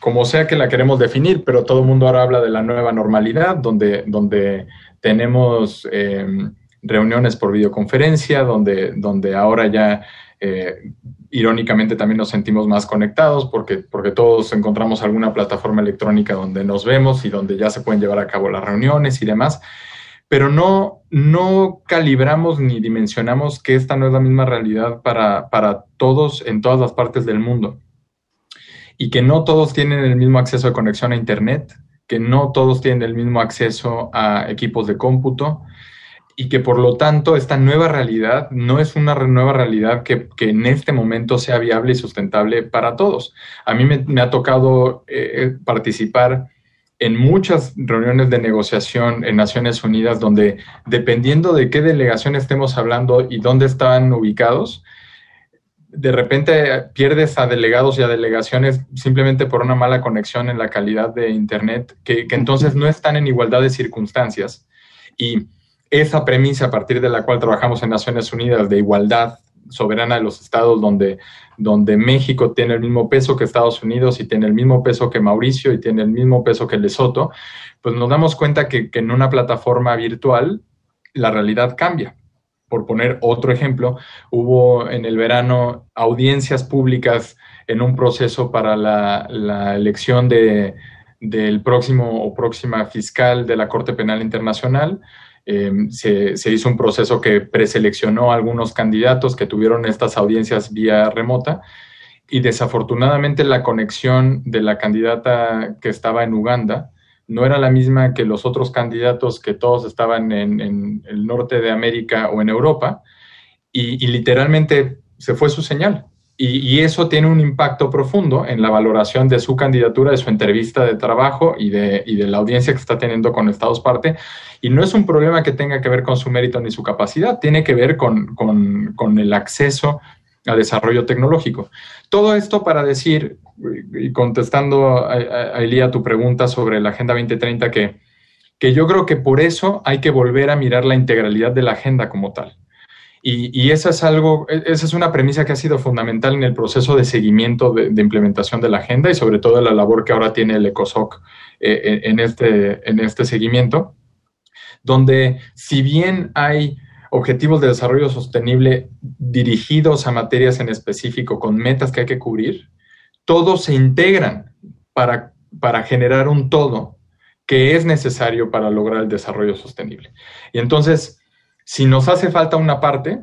K: como sea que la queremos definir, pero todo el mundo ahora habla de la nueva normalidad, donde, donde tenemos em, reuniones por videoconferencia, donde, donde ahora ya eh, irónicamente también nos sentimos más conectados porque, porque todos encontramos alguna plataforma electrónica donde nos vemos y donde ya se pueden llevar a cabo las reuniones y demás, pero no, no calibramos ni dimensionamos que esta no es la misma realidad para, para todos en todas las partes del mundo. Y que no todos tienen el mismo acceso de conexión a Internet, que no todos tienen el mismo acceso a equipos de cómputo, y que por lo tanto esta nueva realidad no es una nueva realidad que, en este momento sea viable y sustentable para todos. A mí me, ha tocado eh, participar en muchas reuniones de negociación en Naciones Unidas donde dependiendo de qué delegación estemos hablando y dónde están ubicados, de repente pierdes a delegados y a delegaciones simplemente por una mala conexión en la calidad de Internet, que, que entonces no están en igualdad de circunstancias. Y esa premisa a partir de la cual trabajamos en Naciones Unidas de igualdad soberana de los estados, donde, donde México tiene el mismo peso que Estados Unidos y tiene el mismo peso que Mauricio y tiene el mismo peso que Lesoto, pues nos damos cuenta que, en una plataforma virtual la realidad cambia. Por poner otro ejemplo, hubo en el verano audiencias públicas en un proceso para la, la elección de, del próximo o próxima fiscal de la Corte Penal Internacional Em, se, hizo un proceso que preseleccionó a algunos candidatos que tuvieron estas audiencias vía remota y desafortunadamente la conexión de la candidata que estaba en Uganda no era la misma que los otros candidatos que todos estaban en, el norte de América o en Europa y literalmente se fue su señal. Y, eso tiene un impacto profundo en la valoración de su candidatura, de su entrevista de trabajo y de, de, la audiencia que está teniendo con Estados parte. Y no es un problema que tenga que ver con su mérito ni su capacidad, tiene que ver con, el acceso a desarrollo tecnológico. Todo esto para decir, y contestando a, a, tu pregunta sobre la Agenda 2030, que, que yo creo que por eso hay que volver a mirar la integralidad de la agenda como tal. Y, esa es algo, e, esa es una premisa que ha sido fundamental en el proceso de seguimiento de, implementación de la agenda y sobre todo la labor que ahora tiene el ECOSOC eh, en, este, en este seguimiento, donde si bien hay objetivos de desarrollo sostenible dirigidos a materias en específico con metas que hay que cubrir, todos se integran para, para generar un todo que es necesario para lograr el desarrollo sostenible. Y entonces, si nos hace falta una parte,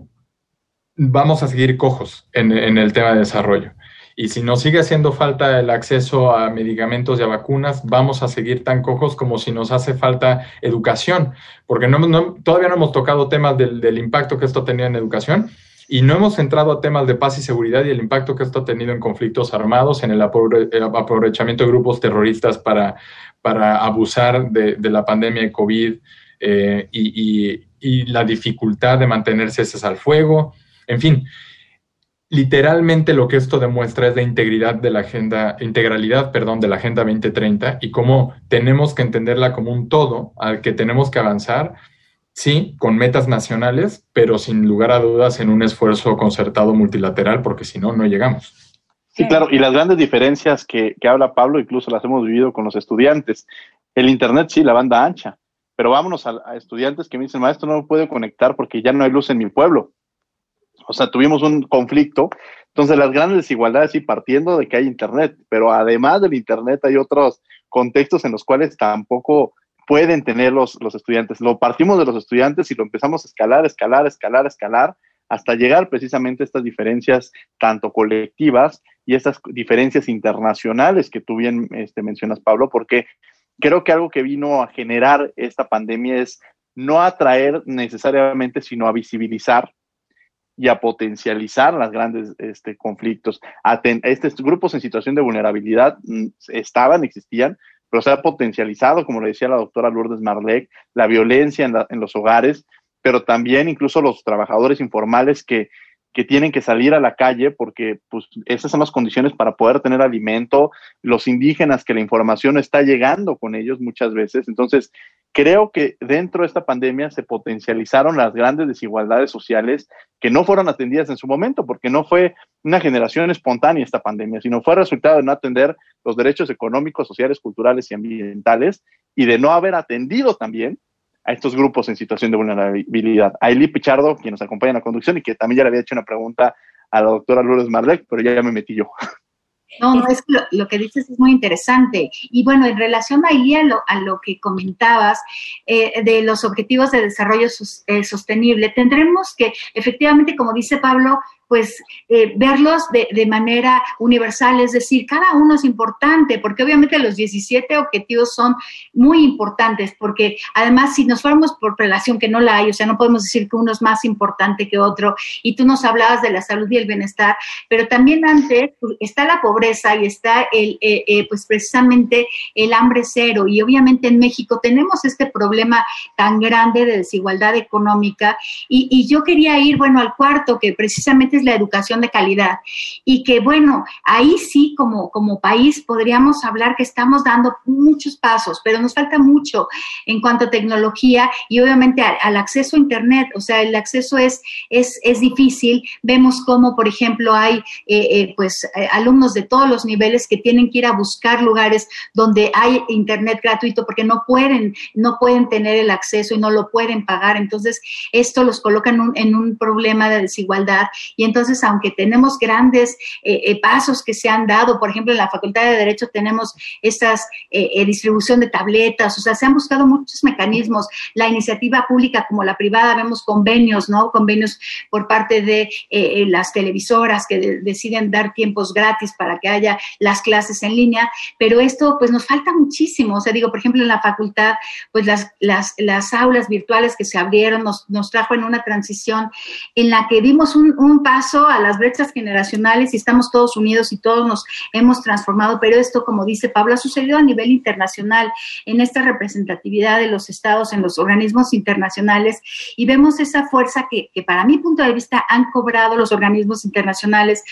K: vamos a seguir cojos en, el tema de desarrollo. Y si nos sigue haciendo falta el acceso a medicamentos y a vacunas, vamos a seguir tan cojos como si nos hace falta educación, porque no, todavía no hemos tocado temas del, impacto que esto tenía en educación y no hemos entrado a temas de paz y seguridad y el impacto que esto ha tenido en conflictos armados, en el aprovechamiento de grupos terroristas para, abusar de, la pandemia de COVID eh, y la dificultad de mantenerse ese al fuego. En fin, literalmente lo que esto demuestra es la integridad de la agenda, integralidad, perdón, de la Agenda 2030 y cómo tenemos que entenderla como un todo al que tenemos que avanzar, sí, con metas nacionales, pero sin lugar a dudas en un esfuerzo concertado multilateral, porque si no, no llegamos.
C: Sí, claro, y las grandes diferencias que, que habla Pablo, incluso las hemos vivido con los estudiantes. El Internet, sí, la banda ancha, pero vámonos a, estudiantes que me dicen, maestro, no me puedo conectar porque ya no hay luz en mi pueblo. O sea, tuvimos un conflicto. Entonces, las grandes desigualdades, y partiendo de que hay Internet, pero además del Internet hay otros contextos en los cuales tampoco pueden tener los, los estudiantes. Lo partimos de los estudiantes y lo empezamos a escalar, escalar, escalar, escalar, hasta llegar precisamente a estas diferencias tanto colectivas y estas diferencias internacionales que tú bien este, mencionas, Pablo, porque creo que algo que vino a generar esta pandemia es no atraer necesariamente, sino a visibilizar y a potencializar los grandes este, conflictos. estos grupos en situación de vulnerabilidad mm, estaban, existían, pero se ha potencializado, como le decía la doctora Lourdes Marlec, la violencia en, en los hogares, pero también incluso los trabajadores informales que, que tienen que salir a la calle porque pues, esas son las condiciones para poder tener alimento, los indígenas que la información está llegando con ellos muchas veces. Entonces, creo que dentro de esta pandemia se potencializaron las grandes desigualdades sociales que no fueron atendidas en su momento, porque no fue una generación espontánea esta pandemia, sino fue resultado de no atender los derechos económicos, sociales, culturales y ambientales y de no haber atendido también a estos grupos en situación de vulnerabilidad. A Eli Pichardo, quien nos acompaña en la conducción y que también ya le había hecho una pregunta a la doctora Lourdes Marlec, pero ya, me metí yo.
J: No, no, es que lo, que dices es muy interesante. Y bueno, en relación a, a, lo, a lo que comentabas eh, de los objetivos de desarrollo eh, sostenible, tendremos que, efectivamente, como dice Pablo, pues eh, verlos de, manera universal, es decir, cada uno es importante, porque obviamente los 17 objetivos son muy importantes, porque además si nos fuéramos por relación que no la hay, o sea, no podemos decir que uno es más importante que otro, y tú nos hablabas de la salud y el bienestar, pero también antes pues, está la pobreza y está el, eh, eh, pues precisamente el hambre cero, y obviamente en México tenemos este problema tan grande de desigualdad económica, y, y yo quería ir, bueno, al cuarto, que precisamente es la educación de calidad. Y que bueno, ahí sí como, como país podríamos hablar que estamos dando muchos pasos, pero nos falta mucho en cuanto a tecnología y obviamente al, acceso a Internet. O sea, el acceso es, es, es difícil. Vemos cómo, por ejemplo, hay eh, eh, pues eh, alumnos de todos los niveles que tienen que ir a buscar lugares donde hay Internet gratuito porque no pueden, no pueden tener el acceso y no lo pueden pagar. Entonces, esto los coloca en un, en un problema de desigualdad y entonces, aunque tenemos grandes eh, eh, pasos que se han dado, por ejemplo, en la Facultad de Derecho tenemos estas eh, distribución de tabletas, o sea, se han buscado muchos mecanismos. La iniciativa pública como la privada, vemos convenios, ¿no? Convenios por parte de las televisoras que deciden dar tiempos gratis para que haya las clases en línea, pero esto pues nos falta muchísimo. O sea, digo, por ejemplo, en la facultad, pues las, las, las aulas virtuales que se abrieron nos, nos trajo en una transición en la que dimos un, un paso a las brechas generacionales y estamos todos unidos y todos nos hemos transformado, pero esto, como dice Pablo, ha sucedido a nivel internacional en esta representatividad de los estados en los organismos internacionales y vemos esa fuerza que, que para mi punto de vista han cobrado los organismos internacionales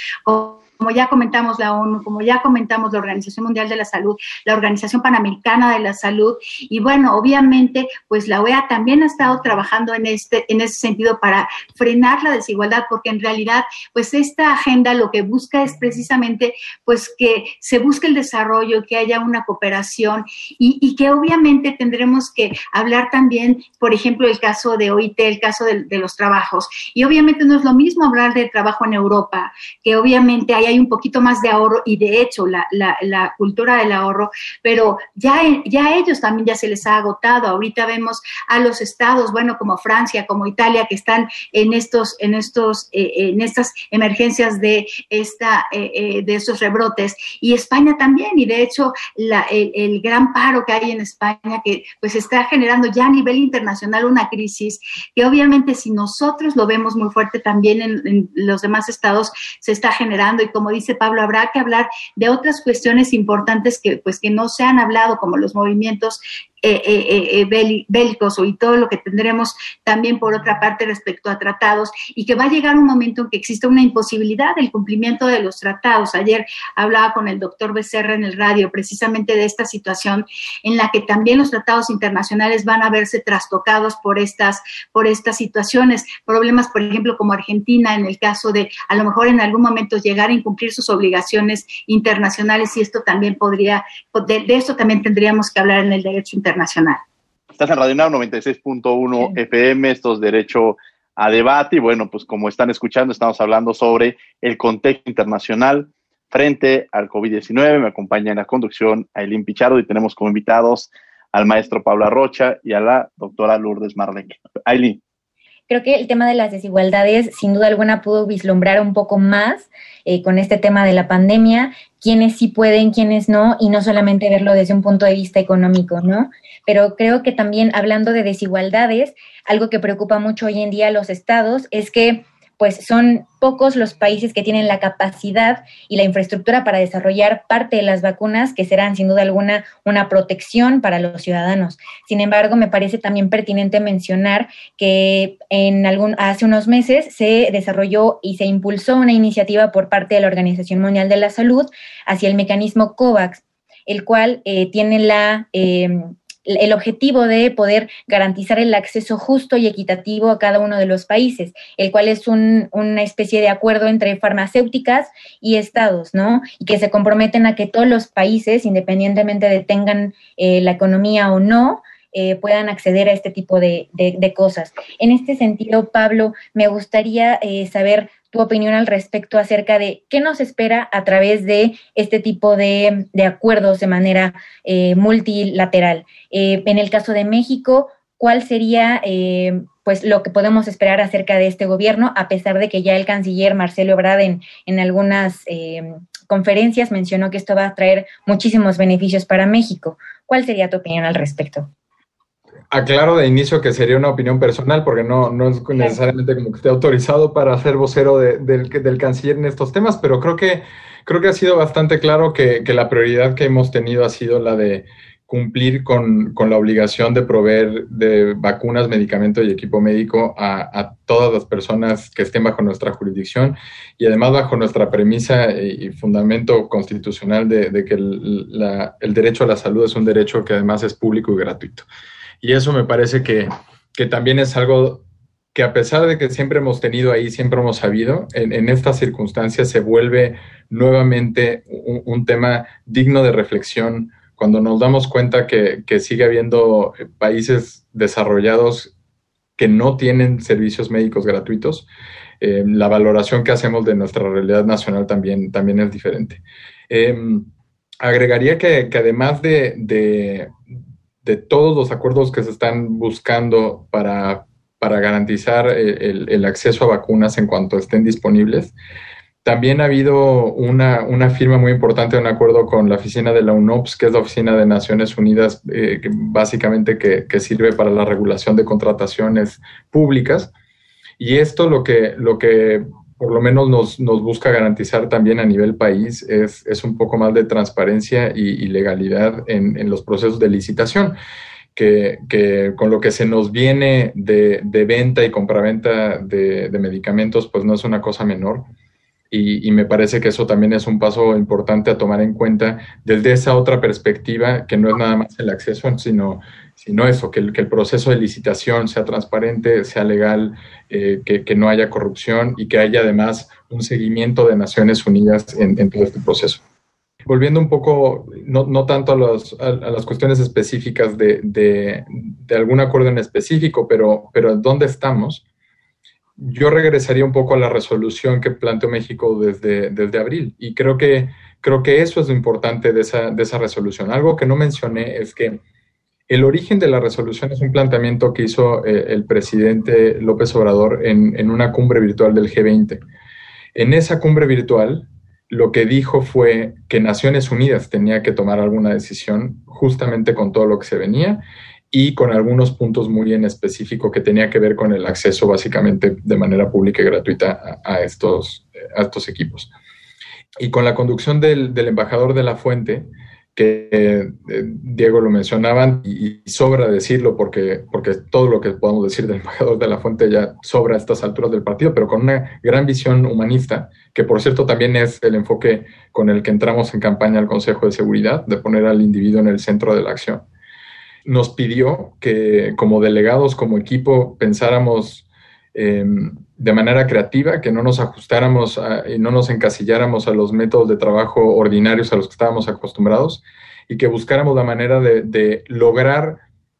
J: como ya comentamos la ONU, como ya comentamos la Organización Mundial de la Salud, la Organización Panamericana de la Salud, y bueno, obviamente, pues la OEA también ha estado trabajando en este, en ese sentido para frenar la desigualdad, porque en realidad, pues esta agenda lo que busca es precisamente, pues que se busque el desarrollo, que haya una cooperación y, que obviamente tendremos que hablar también, por ejemplo, el caso de OIT, el caso de, de los trabajos. Y obviamente no es lo mismo hablar de trabajo en Europa, que obviamente hay hay un poquito más de ahorro y de hecho la, la, cultura del ahorro, pero ya, ya a ellos también ya se les ha agotado. Ahorita vemos a los estados, bueno, como Francia, como Italia, que están en estos, en estos, eh, en estas emergencias de esta, eh, eh, de estos rebrotes y España también y de hecho la, el, gran paro que hay en España que pues está generando ya a nivel internacional una crisis que obviamente si nosotros lo vemos muy fuerte también en, los demás estados se está generando y dice Pablo, habrá que hablar de otras cuestiones importantes que, pues, que no se han hablado, como los movimientos eh, eh, eh, bélicos y todo lo que tendremos también por otra parte respecto a tratados y que va a llegar un momento en que exista una imposibilidad del cumplimiento de los tratados. Ayer hablaba con el doctor Becerra en el radio precisamente de esta situación en la que también los tratados internacionales van a verse trastocados por estas, por estas situaciones, problemas, por ejemplo, como Argentina, en el caso de a lo mejor en algún momento llegar a incumplir sus obligaciones internacionales y esto también podría, de, de esto también tendríamos que hablar en el derecho internacional internacional.
C: Estás en Radio 96.1 FM, esto es Derecho a Debate y bueno, pues como están escuchando, estamos hablando sobre el contexto internacional frente al COVID-19. Me acompaña en la conducción Aileen Pichardo y tenemos como invitados al maestro Pablo Rocha y a la doctora Lourdes Marlec. Aileen.
D: Creo que el tema de las desigualdades, sin duda alguna, pudo vislumbrar un poco más eh, con este tema de la pandemia, quiénes sí pueden, quiénes no, y no solamente verlo desde un punto de vista económico, ¿no? Pero creo que también hablando de desigualdades, algo que preocupa mucho hoy en día a los estados es que pues son pocos los países que tienen la capacidad y la infraestructura para desarrollar parte de las vacunas que serán sin duda alguna una protección para los ciudadanos. Sin embargo, me parece también pertinente mencionar que en algún hace unos meses se desarrolló y se impulsó una iniciativa por parte de la Organización Mundial de la Salud hacia el mecanismo COVAX, el cual eh, tiene la eh, el objetivo de poder garantizar el acceso justo y equitativo a cada uno de los países, el cual es una especie de acuerdo entre farmacéuticas y estados, ¿no? Y que se comprometen a que todos los países, independientemente de tengan eh, la economía o no, eh, puedan acceder a este tipo de, cosas. En este sentido, Pablo, me gustaría eh, saber tu opinión al respecto acerca de qué nos espera a través de este tipo de, acuerdos de manera eh, multilateral. Eh, en el caso de México, ¿cuál sería eh, pues lo que podemos esperar acerca de este gobierno, a pesar de que ya el canciller Marcelo Ebrard en, en algunas conferencias mencionó que esto va a traer muchísimos beneficios para México? ¿Cuál sería tu opinión al respecto?
K: Aclaro de inicio que sería una opinión personal, porque no, no es necesariamente como que esté autorizado para ser vocero del, del, canciller en estos temas, pero creo que, creo que ha sido bastante claro que, que la prioridad que hemos tenido ha sido la de cumplir con, con, la obligación de proveer de vacunas, medicamentos y equipo médico a, a, todas las personas que estén bajo nuestra jurisdicción y además bajo nuestra premisa y, fundamento constitucional de, de que el, la, el derecho a la salud es un derecho que además es público y gratuito. Y eso me parece que, también es algo que a pesar de que siempre hemos tenido ahí, siempre hemos sabido, en, estas circunstancias se vuelve nuevamente un, tema digno de reflexión cuando nos damos cuenta que, sigue habiendo países desarrollados que no tienen servicios médicos gratuitos. Eh, la valoración que hacemos de nuestra realidad nacional también, también es diferente. Em, agregaría que, además de, de todos los acuerdos que se están buscando para, para garantizar el, acceso a vacunas en cuanto estén disponibles. También ha habido una, firma muy importante de un acuerdo con la oficina de la UNOPS, que es la oficina de Naciones Unidas, eh, básicamente que, que, sirve para la regulación de contrataciones públicas. Y esto lo que, lo que por lo menos nos, busca garantizar también a nivel país es, es un poco más de transparencia y, legalidad en, en, los procesos de licitación, que, que, con lo que se nos viene de, de venta y compraventa de, medicamentos, pues no es una cosa menor. Y, y, me parece que eso también es un paso importante a tomar en cuenta desde esa otra perspectiva, que no es nada más el acceso, sino sino eso, que el, proceso de licitación sea transparente, sea legal, eh, que, no haya corrupción y que haya además un seguimiento de Naciones Unidas en, todo este proceso. Volviendo un poco, no, tanto a, a, las cuestiones específicas de, de, algún acuerdo en específico, pero, pero ¿dónde estamos? Yo regresaría un poco a la resolución que planteó México desde, desde abril y creo que, creo que eso es lo importante de esa, de esa resolución. Algo que no mencioné es que el origen de la resolución es un planteamiento que hizo eh, el presidente López Obrador en, una cumbre virtual del G20. En esa cumbre virtual, lo que dijo fue que Naciones Unidas tenía que tomar alguna decisión justamente con todo lo que se venía y con algunos puntos muy en específico que tenía que ver con el acceso básicamente de manera pública y gratuita a, estos, a estos equipos. Y con la conducción del, del embajador de la fuente, que eh, Diego lo mencionaban y, sobra decirlo porque, porque todo lo que podemos decir del embajador de la fuente ya sobra a estas alturas del partido, pero con una gran visión humanista, que por cierto también es el enfoque con el que entramos en campaña al Consejo de Seguridad, de poner al individuo en el centro de la acción. Nos pidió que como delegados, como equipo, pensáramos Em, de manera creativa, que no nos ajustáramos y no nos encasilláramos a los métodos de trabajo ordinarios a los que estábamos acostumbrados y que buscáramos la manera de, lograr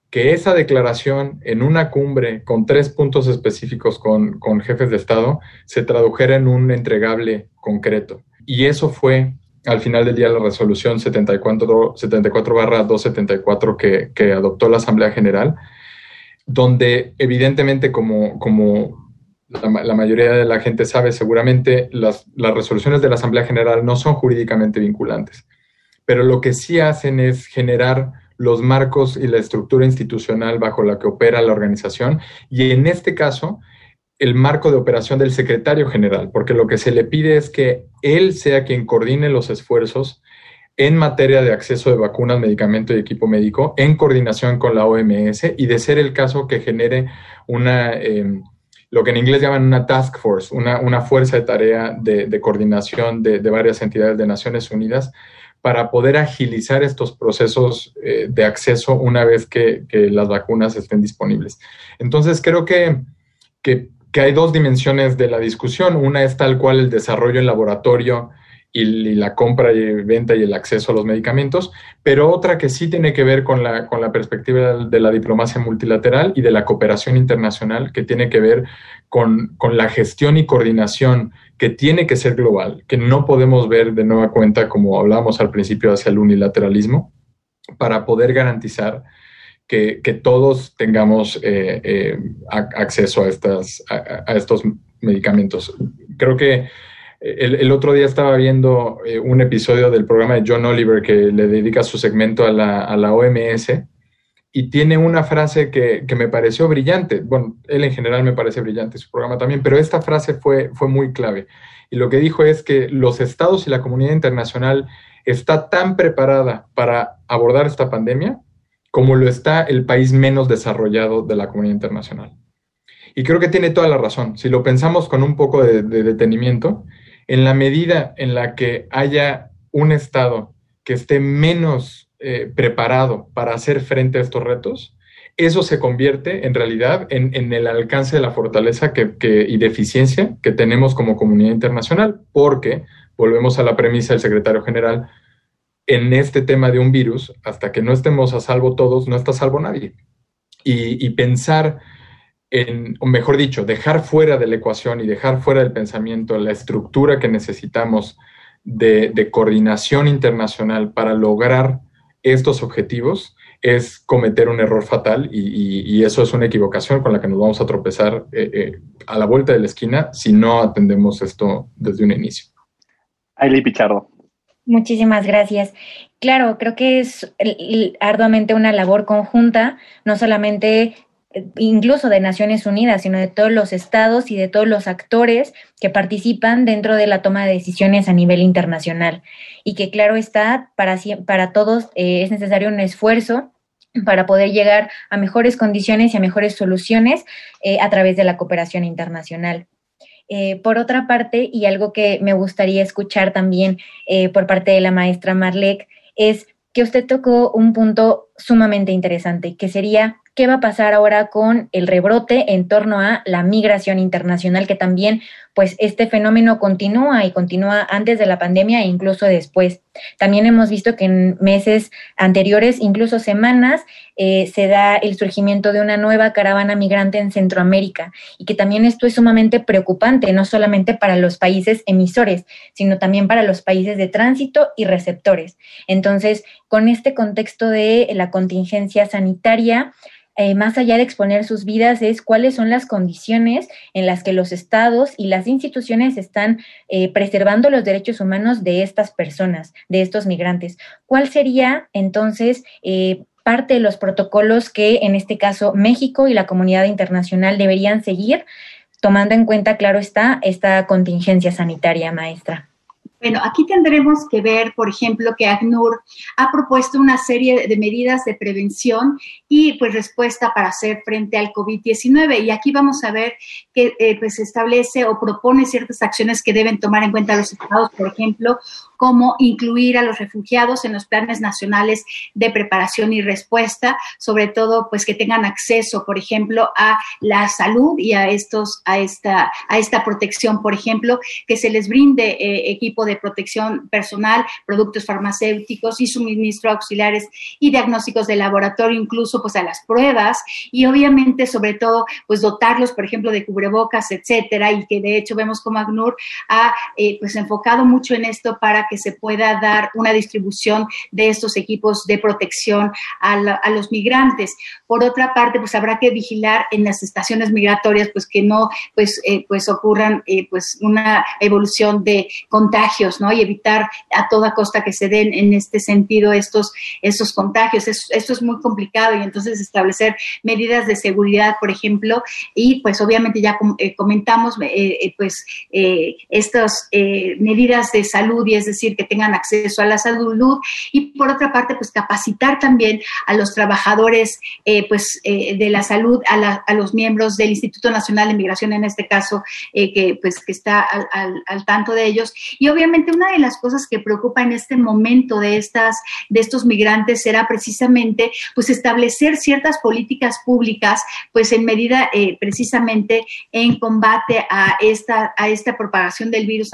K: que esa declaración en una cumbre con tres puntos específicos con, con, jefes de Estado se tradujera en un entregable concreto. Y eso fue al final del día la resolución 74, 74 274 que, que adoptó la Asamblea General donde evidentemente como, como la, mayoría de la gente sabe, seguramente las, las resoluciones de la Asamblea General no son jurídicamente vinculantes, pero lo que sí hacen es generar los marcos y la estructura institucional bajo la que opera la organización. Y en este caso el marco de operación del secretario general, porque lo que se le pide es que él sea quien coordine los esfuerzos en materia de acceso de vacunas, medicamento y equipo médico en coordinación con la OMS y de ser el caso que genere una, em, lo que en inglés llaman una task force, una, fuerza de tarea de, coordinación de, varias entidades de Naciones Unidas para poder agilizar estos procesos eh, de acceso una vez que, las vacunas estén disponibles. Entonces, creo que, que que hay dos dimensiones de la discusión. Una es tal cual el desarrollo en laboratorio y, la compra y venta y el acceso a los medicamentos, pero otra que sí tiene que ver con la, con la perspectiva de la diplomacia multilateral y de la cooperación internacional, que tiene que ver con, con la gestión y coordinación que tiene que ser global, que no podemos ver de nueva cuenta, como hablábamos al principio, hacia el unilateralismo, para poder garantizar que, todos tengamos eh, eh, acceso a, estos medicamentos. Creo que el, otro día estaba viendo eh, un episodio del programa de John Oliver que le dedica su segmento a la, a la OMS y tiene una frase que, que, me pareció brillante. Bueno, él en general me parece brillante, su programa también, pero esta frase fue, fue muy clave. Y lo que dijo es que los estados y la comunidad internacional está tan preparada para abordar esta pandemia como lo está el país menos desarrollado de la comunidad internacional. Y creo que tiene toda la razón. Si lo pensamos con un poco de, detenimiento, en la medida en la que haya un Estado que esté menos eh, preparado para hacer frente a estos retos, eso se convierte en realidad en, el alcance de la fortaleza que, y de eficiencia que tenemos como comunidad internacional, porque, volvemos a la premisa del secretario general, en este tema de un virus, hasta que no estemos a salvo todos, no está a salvo nadie. Y, pensar en, o mejor dicho, dejar fuera de la ecuación y dejar fuera del pensamiento la estructura que necesitamos de, coordinación internacional para lograr estos objetivos es cometer un error fatal y, eso es una equivocación con la que nos vamos a tropezar eh, eh, a la vuelta de la esquina si no atendemos esto desde un inicio.
C: Ailey Pichardo.
D: Muchísimas gracias. Claro, creo que es arduamente una labor conjunta, no solamente eh, incluso de Naciones Unidas, sino de todos los estados y de todos los actores que participan dentro de la toma de decisiones a nivel internacional. Y que claro está, para, para todos eh, es necesario un esfuerzo para poder llegar a mejores condiciones y a mejores soluciones eh, a través de la cooperación internacional. Eh, por otra parte, y algo que me gustaría escuchar también eh, por parte de la maestra Marlek, es que usted tocó un punto sumamente interesante, que sería qué va a pasar ahora con el rebrote en torno a la migración internacional, que también pues este fenómeno continúa y continúa antes de la pandemia e incluso después. También hemos visto que en meses anteriores, incluso semanas, eh, se da el surgimiento de una nueva caravana migrante en Centroamérica y que también esto es sumamente preocupante, no solamente para los países emisores, sino también para los países de tránsito y receptores. Entonces, con este contexto de la contingencia sanitaria, eh, más allá de exponer sus vidas, es cuáles son las condiciones en las que los estados y las instituciones están eh, preservando los derechos humanos de estas personas, de estos migrantes. ¿Cuál sería entonces eh, parte de los protocolos que en este caso México y la comunidad internacional deberían seguir, tomando en cuenta, claro está, esta contingencia sanitaria, maestra?
J: Bueno, aquí tendremos que ver, por ejemplo, que ACNUR ha propuesto una serie de medidas de prevención y pues respuesta para hacer frente al COVID-19. Y aquí vamos a ver que eh, pues establece o propone ciertas acciones que deben tomar en cuenta los estados, por ejemplo, cómo incluir a los refugiados en los planes nacionales de preparación y respuesta, sobre todo pues que tengan acceso, por ejemplo, a la salud y a estos a esta a esta protección, por ejemplo, que se les brinde eh, equipo de protección personal, productos farmacéuticos y suministro auxiliares y diagnósticos de laboratorio, incluso pues a las pruebas. Y obviamente sobre todo pues dotarlos, por ejemplo, de cubrebocas, etcétera, y que de hecho vemos como ACNUR ha eh, pues enfocado mucho en esto para que se pueda dar una distribución de estos equipos de protección a, los migrantes. Por otra parte, pues habrá que vigilar en las estaciones migratorias, pues que no, pues, eh, pues ocurran, eh, pues una evolución de contagios, ¿no? Y evitar a toda costa que se den en este sentido estos, estos contagios. esto es muy complicado y entonces establecer medidas de seguridad, por ejemplo, y pues obviamente ya eh, comentamos, pues estas medidas de salud y es decir, que tengan acceso a la salud y por otra parte, pues capacitar también a los trabajadores pues, eh, de la salud, a, los miembros del Instituto Nacional de Migración en este caso, eh, que, pues, que está al, tanto de ellos. Y obviamente una de las cosas que preocupa en este momento de, estas, de estos migrantes será precisamente pues, establecer ciertas políticas públicas pues, en medida precisamente en combate a esta, a esta propagación del virus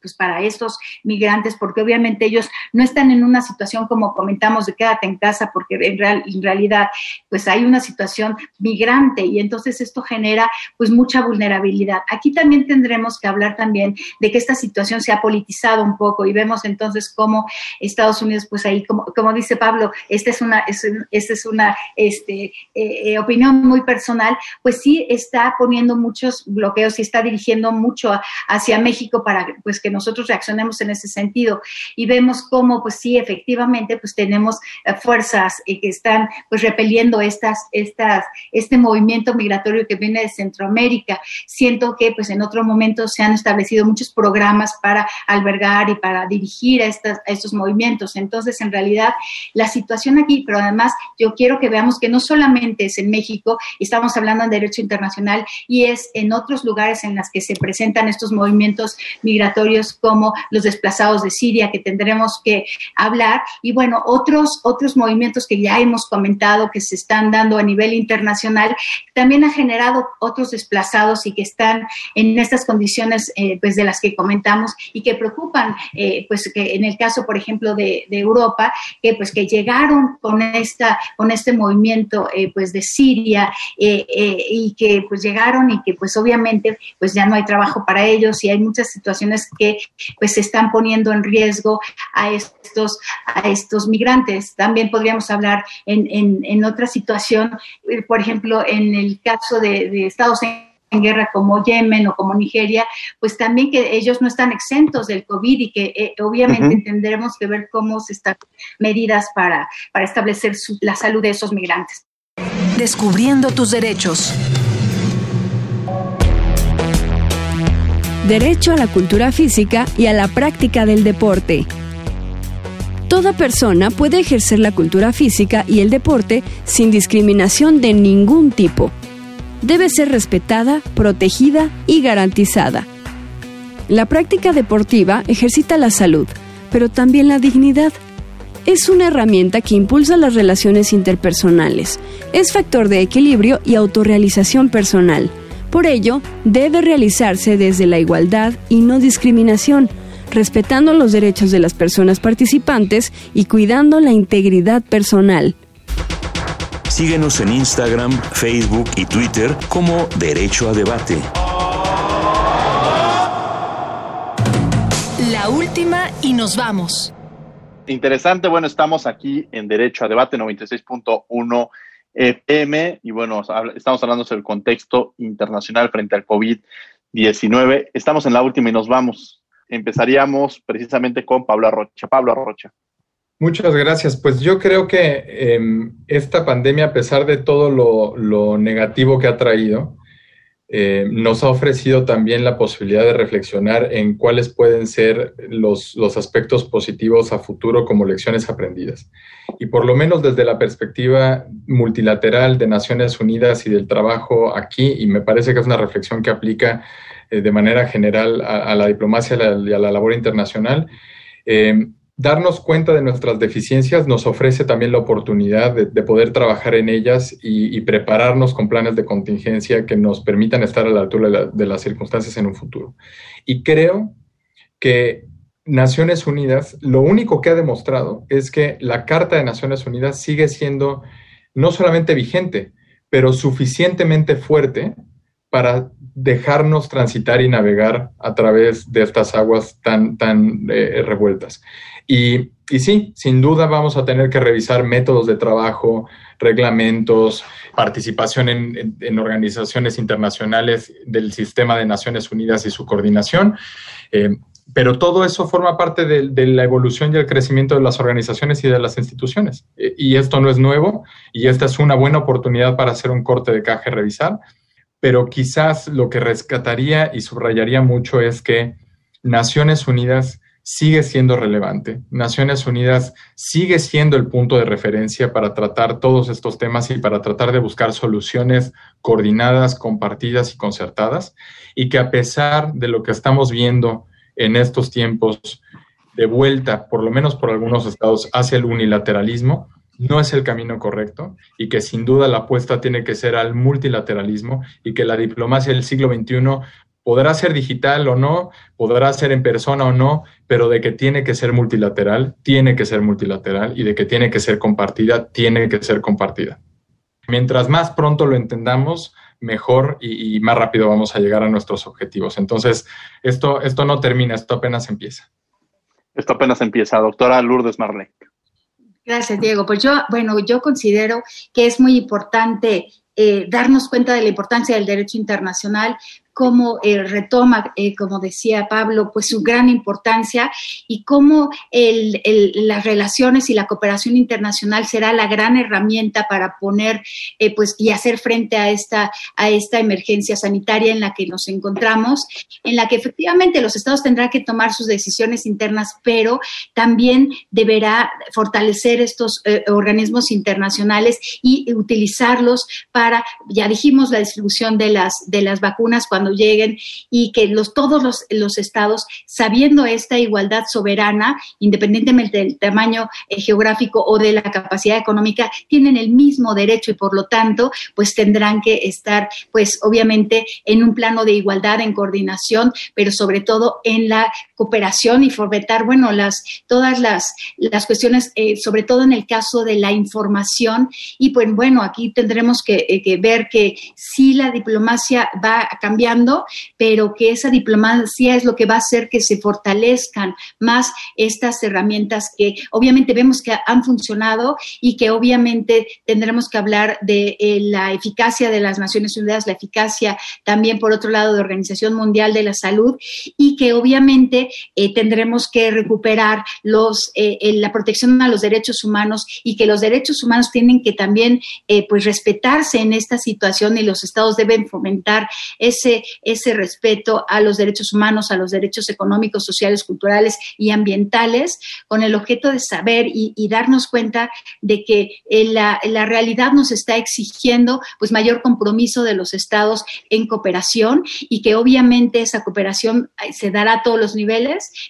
J: pues, para estos migrantes, porque obviamente ellos no están en una situación como comentamos de quédate en casa, porque en, en realidad pues hay una situación migrante y entonces esto genera pues mucha vulnerabilidad. Aquí también tendremos que hablar también de que esta situación se ha politizado un poco y vemos entonces cómo Estados Unidos pues ahí como, como dice Pablo, esta es una, es, esta es una este, eh, eh, opinión muy personal, pues sí está poniendo muchos bloqueos y está dirigiendo mucho hacia México para pues que nosotros reaccionemos en ese sentido y vemos cómo pues sí efectivamente pues tenemos eh, fuerzas que están pues repeliendo estas, estas, este movimiento migratorio que viene de Centroamérica. Siento que pues en otro momento se han establecido muchos programas para albergar y para dirigir a, estas, a estos movimientos. Entonces, en realidad, la situación aquí, pero además yo quiero que veamos que no solamente es en México, estamos hablando de derecho internacional y es en otros lugares en los que se presentan estos movimientos migratorios como los desplazados de Siria, que tendremos que hablar, y bueno, otros, otros movimientos que ya hemos comentado que se están dando a nivel internacional, también ha generado otros desplazados y que están en estas condiciones eh, pues de las que comentamos y que preocupan, eh, pues que en el caso, por ejemplo, de, Europa, que pues que llegaron con esta, con este movimiento eh, pues de Siria y que pues llegaron y que pues obviamente pues ya no hay trabajo para ellos y hay muchas situaciones que pues se están poniendo en riesgo a estos, a estos migrantes. También podríamos hablar en, en, en otra situación, eh, por ejemplo, en el caso de, Estados en guerra como Yemen o como Nigeria, pues también que ellos no están exentos del COVID y que eh, obviamente tendremos que ver cómo se están medidas para, para establecer la salud de esos migrantes.
A: Descubriendo tus derechos.
L: Derecho a la cultura física y a la práctica del deporte. Toda persona puede ejercer la cultura física y el deporte sin discriminación de ningún tipo. Debe ser respetada, protegida y garantizada. La práctica deportiva ejercita la salud, pero también la dignidad. Es una herramienta que impulsa las relaciones interpersonales. Es factor de equilibrio y autorrealización personal. Por ello, debe realizarse desde la igualdad y no discriminación respetando los derechos de las personas participantes y cuidando la integridad personal.
B: Síguenos en Instagram, Facebook y Twitter como Derecho a Debate.
A: La última y nos vamos.
C: Interesante, bueno, estamos aquí en Derecho a Debate 96.1 FM y bueno, estamos hablando sobre el contexto internacional frente al COVID-19. Estamos en la última y nos vamos empezaríamos precisamente con Pablo Arrocha. Pablo Arrocha.
K: Muchas gracias. Pues yo creo que em, esta pandemia, a pesar de todo lo, negativo que ha traído, eh, nos ha ofrecido también la posibilidad de reflexionar en cuáles pueden ser los, los, aspectos positivos a futuro como lecciones aprendidas. Y por lo menos desde la perspectiva multilateral de Naciones Unidas y del trabajo aquí, y me parece que es una reflexión que aplica eh, de manera general a, la diplomacia y a la, labor internacional. Eh, darnos cuenta de nuestras deficiencias nos ofrece también la oportunidad de, poder trabajar en ellas y, prepararnos con planes de contingencia que nos permitan estar a la altura de, las circunstancias en un futuro. Y creo que Naciones Unidas, lo único que ha demostrado es que la Carta de Naciones Unidas sigue siendo no solamente vigente, pero suficientemente fuerte para dejarnos transitar y navegar a través de estas aguas tan, tan eh, revueltas. Y, y, sí, sin duda vamos a tener que revisar métodos de trabajo, reglamentos, participación en, en, organizaciones internacionales del sistema de Naciones Unidas y su coordinación. Eh, pero todo eso forma parte de, la evolución y el crecimiento de las organizaciones y de las instituciones. Eh, y esto no es nuevo y esta es una buena oportunidad para hacer un corte de caja y revisar pero quizás lo que rescataría y subrayaría mucho es que Naciones Unidas sigue siendo relevante. Naciones Unidas sigue siendo el punto de referencia para tratar todos estos temas y para tratar de buscar soluciones coordinadas, compartidas y concertadas, y que a pesar de lo que estamos viendo en estos tiempos de vuelta, por lo menos por algunos estados, hacia el unilateralismo, no es el camino correcto y que sin duda la apuesta tiene que ser al multilateralismo y que la diplomacia del siglo XXI podrá ser digital o no, podrá ser en persona o no, pero de que tiene que ser multilateral, tiene que ser multilateral y de que tiene que ser compartida, tiene que ser compartida. Mientras más pronto lo entendamos, mejor y, más rápido vamos a llegar a nuestros objetivos. Entonces, esto, esto no termina, esto apenas empieza.
C: Esto apenas empieza. Doctora Lourdes Marley.
J: Gracias, Diego. Pues yo, bueno, yo considero que es muy importante eh, darnos cuenta de la importancia del derecho internacional, cómo eh, retoma, eh, como decía Pablo, pues su gran importancia y cómo las relaciones y la cooperación internacional será la gran herramienta para poner eh, pues y hacer frente a esta, a esta emergencia sanitaria en la que nos encontramos, en la que efectivamente los estados tendrán que tomar sus decisiones internas, pero también deberá fortalecer estos organismos internacionales y utilizarlos para, ya dijimos, la distribución de las, de las vacunas cuando lleguen y que los, todos los, los estados, sabiendo esta igualdad soberana, independientemente del tamaño eh, geográfico o de la capacidad económica, tienen el mismo derecho y por lo tanto, pues tendrán que estar, pues obviamente, en un plano de igualdad, en coordinación, pero sobre todo en la cooperación y fomentar, bueno, las, todas las, las cuestiones, eh, sobre todo en el caso de la información. Y pues bueno, aquí tendremos que, eh, que ver que sí la diplomacia va cambiando, pero que esa diplomacia es lo que va a hacer que se fortalezcan más estas herramientas que obviamente vemos que han funcionado y que obviamente tendremos que hablar de eh, la eficacia de las Naciones Unidas, la eficacia también por otro lado de Organización Mundial de la Salud y que obviamente eh, tendremos que recuperar los, eh, la protección a los derechos humanos y que los derechos humanos tienen que también eh, pues respetarse en esta situación y los estados deben fomentar ese, ese respeto a los derechos humanos, a los derechos económicos, sociales, culturales y ambientales, con el objeto de saber y, y darnos cuenta de que la, la realidad nos está exigiendo pues mayor compromiso de los estados en cooperación y que obviamente esa cooperación se dará a todos los niveles,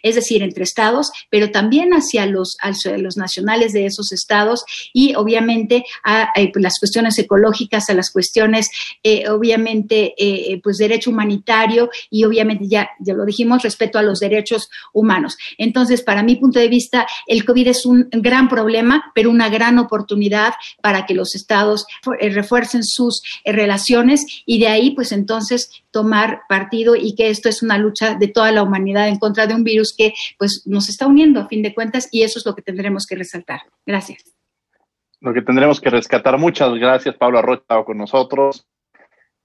J: es decir, entre estados, pero también hacia los, los nacionales de esos estados y obviamente a, a las cuestiones ecológicas, a las cuestiones, eh, obviamente, eh, pues derecho humanitario y obviamente ya, ya lo dijimos, respeto a los derechos humanos. Entonces, para mi punto de vista, el COVID es un gran problema, pero una gran oportunidad para que los estados refuercen sus relaciones y de ahí, pues entonces, tomar partido y que esto es una lucha de toda la humanidad en contra de un virus que pues nos está uniendo a fin de cuentas y eso es lo que tendremos que resaltar. Gracias.
C: Lo que tendremos que rescatar. Muchas gracias, Pablo Arrocha, con nosotros.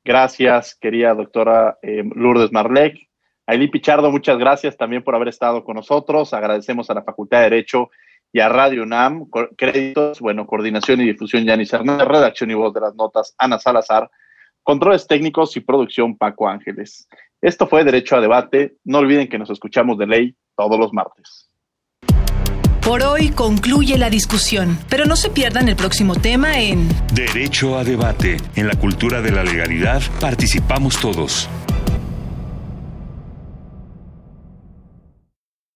C: Gracias, querida doctora eh, Lourdes Marlec. Ailí Pichardo, muchas gracias también por haber estado con nosotros. Agradecemos a la Facultad de Derecho y a Radio UNAM. Créditos, bueno, coordinación y difusión, Yanis Hernández, redacción y voz de las notas, Ana Salazar, controles técnicos y producción, Paco Ángeles. Esto fue Derecho a Debate. No olviden que nos escuchamos de ley todos los martes.
A: Por hoy concluye la discusión, pero no se pierdan el próximo tema en
M: Derecho a Debate. En la cultura de la legalidad participamos todos.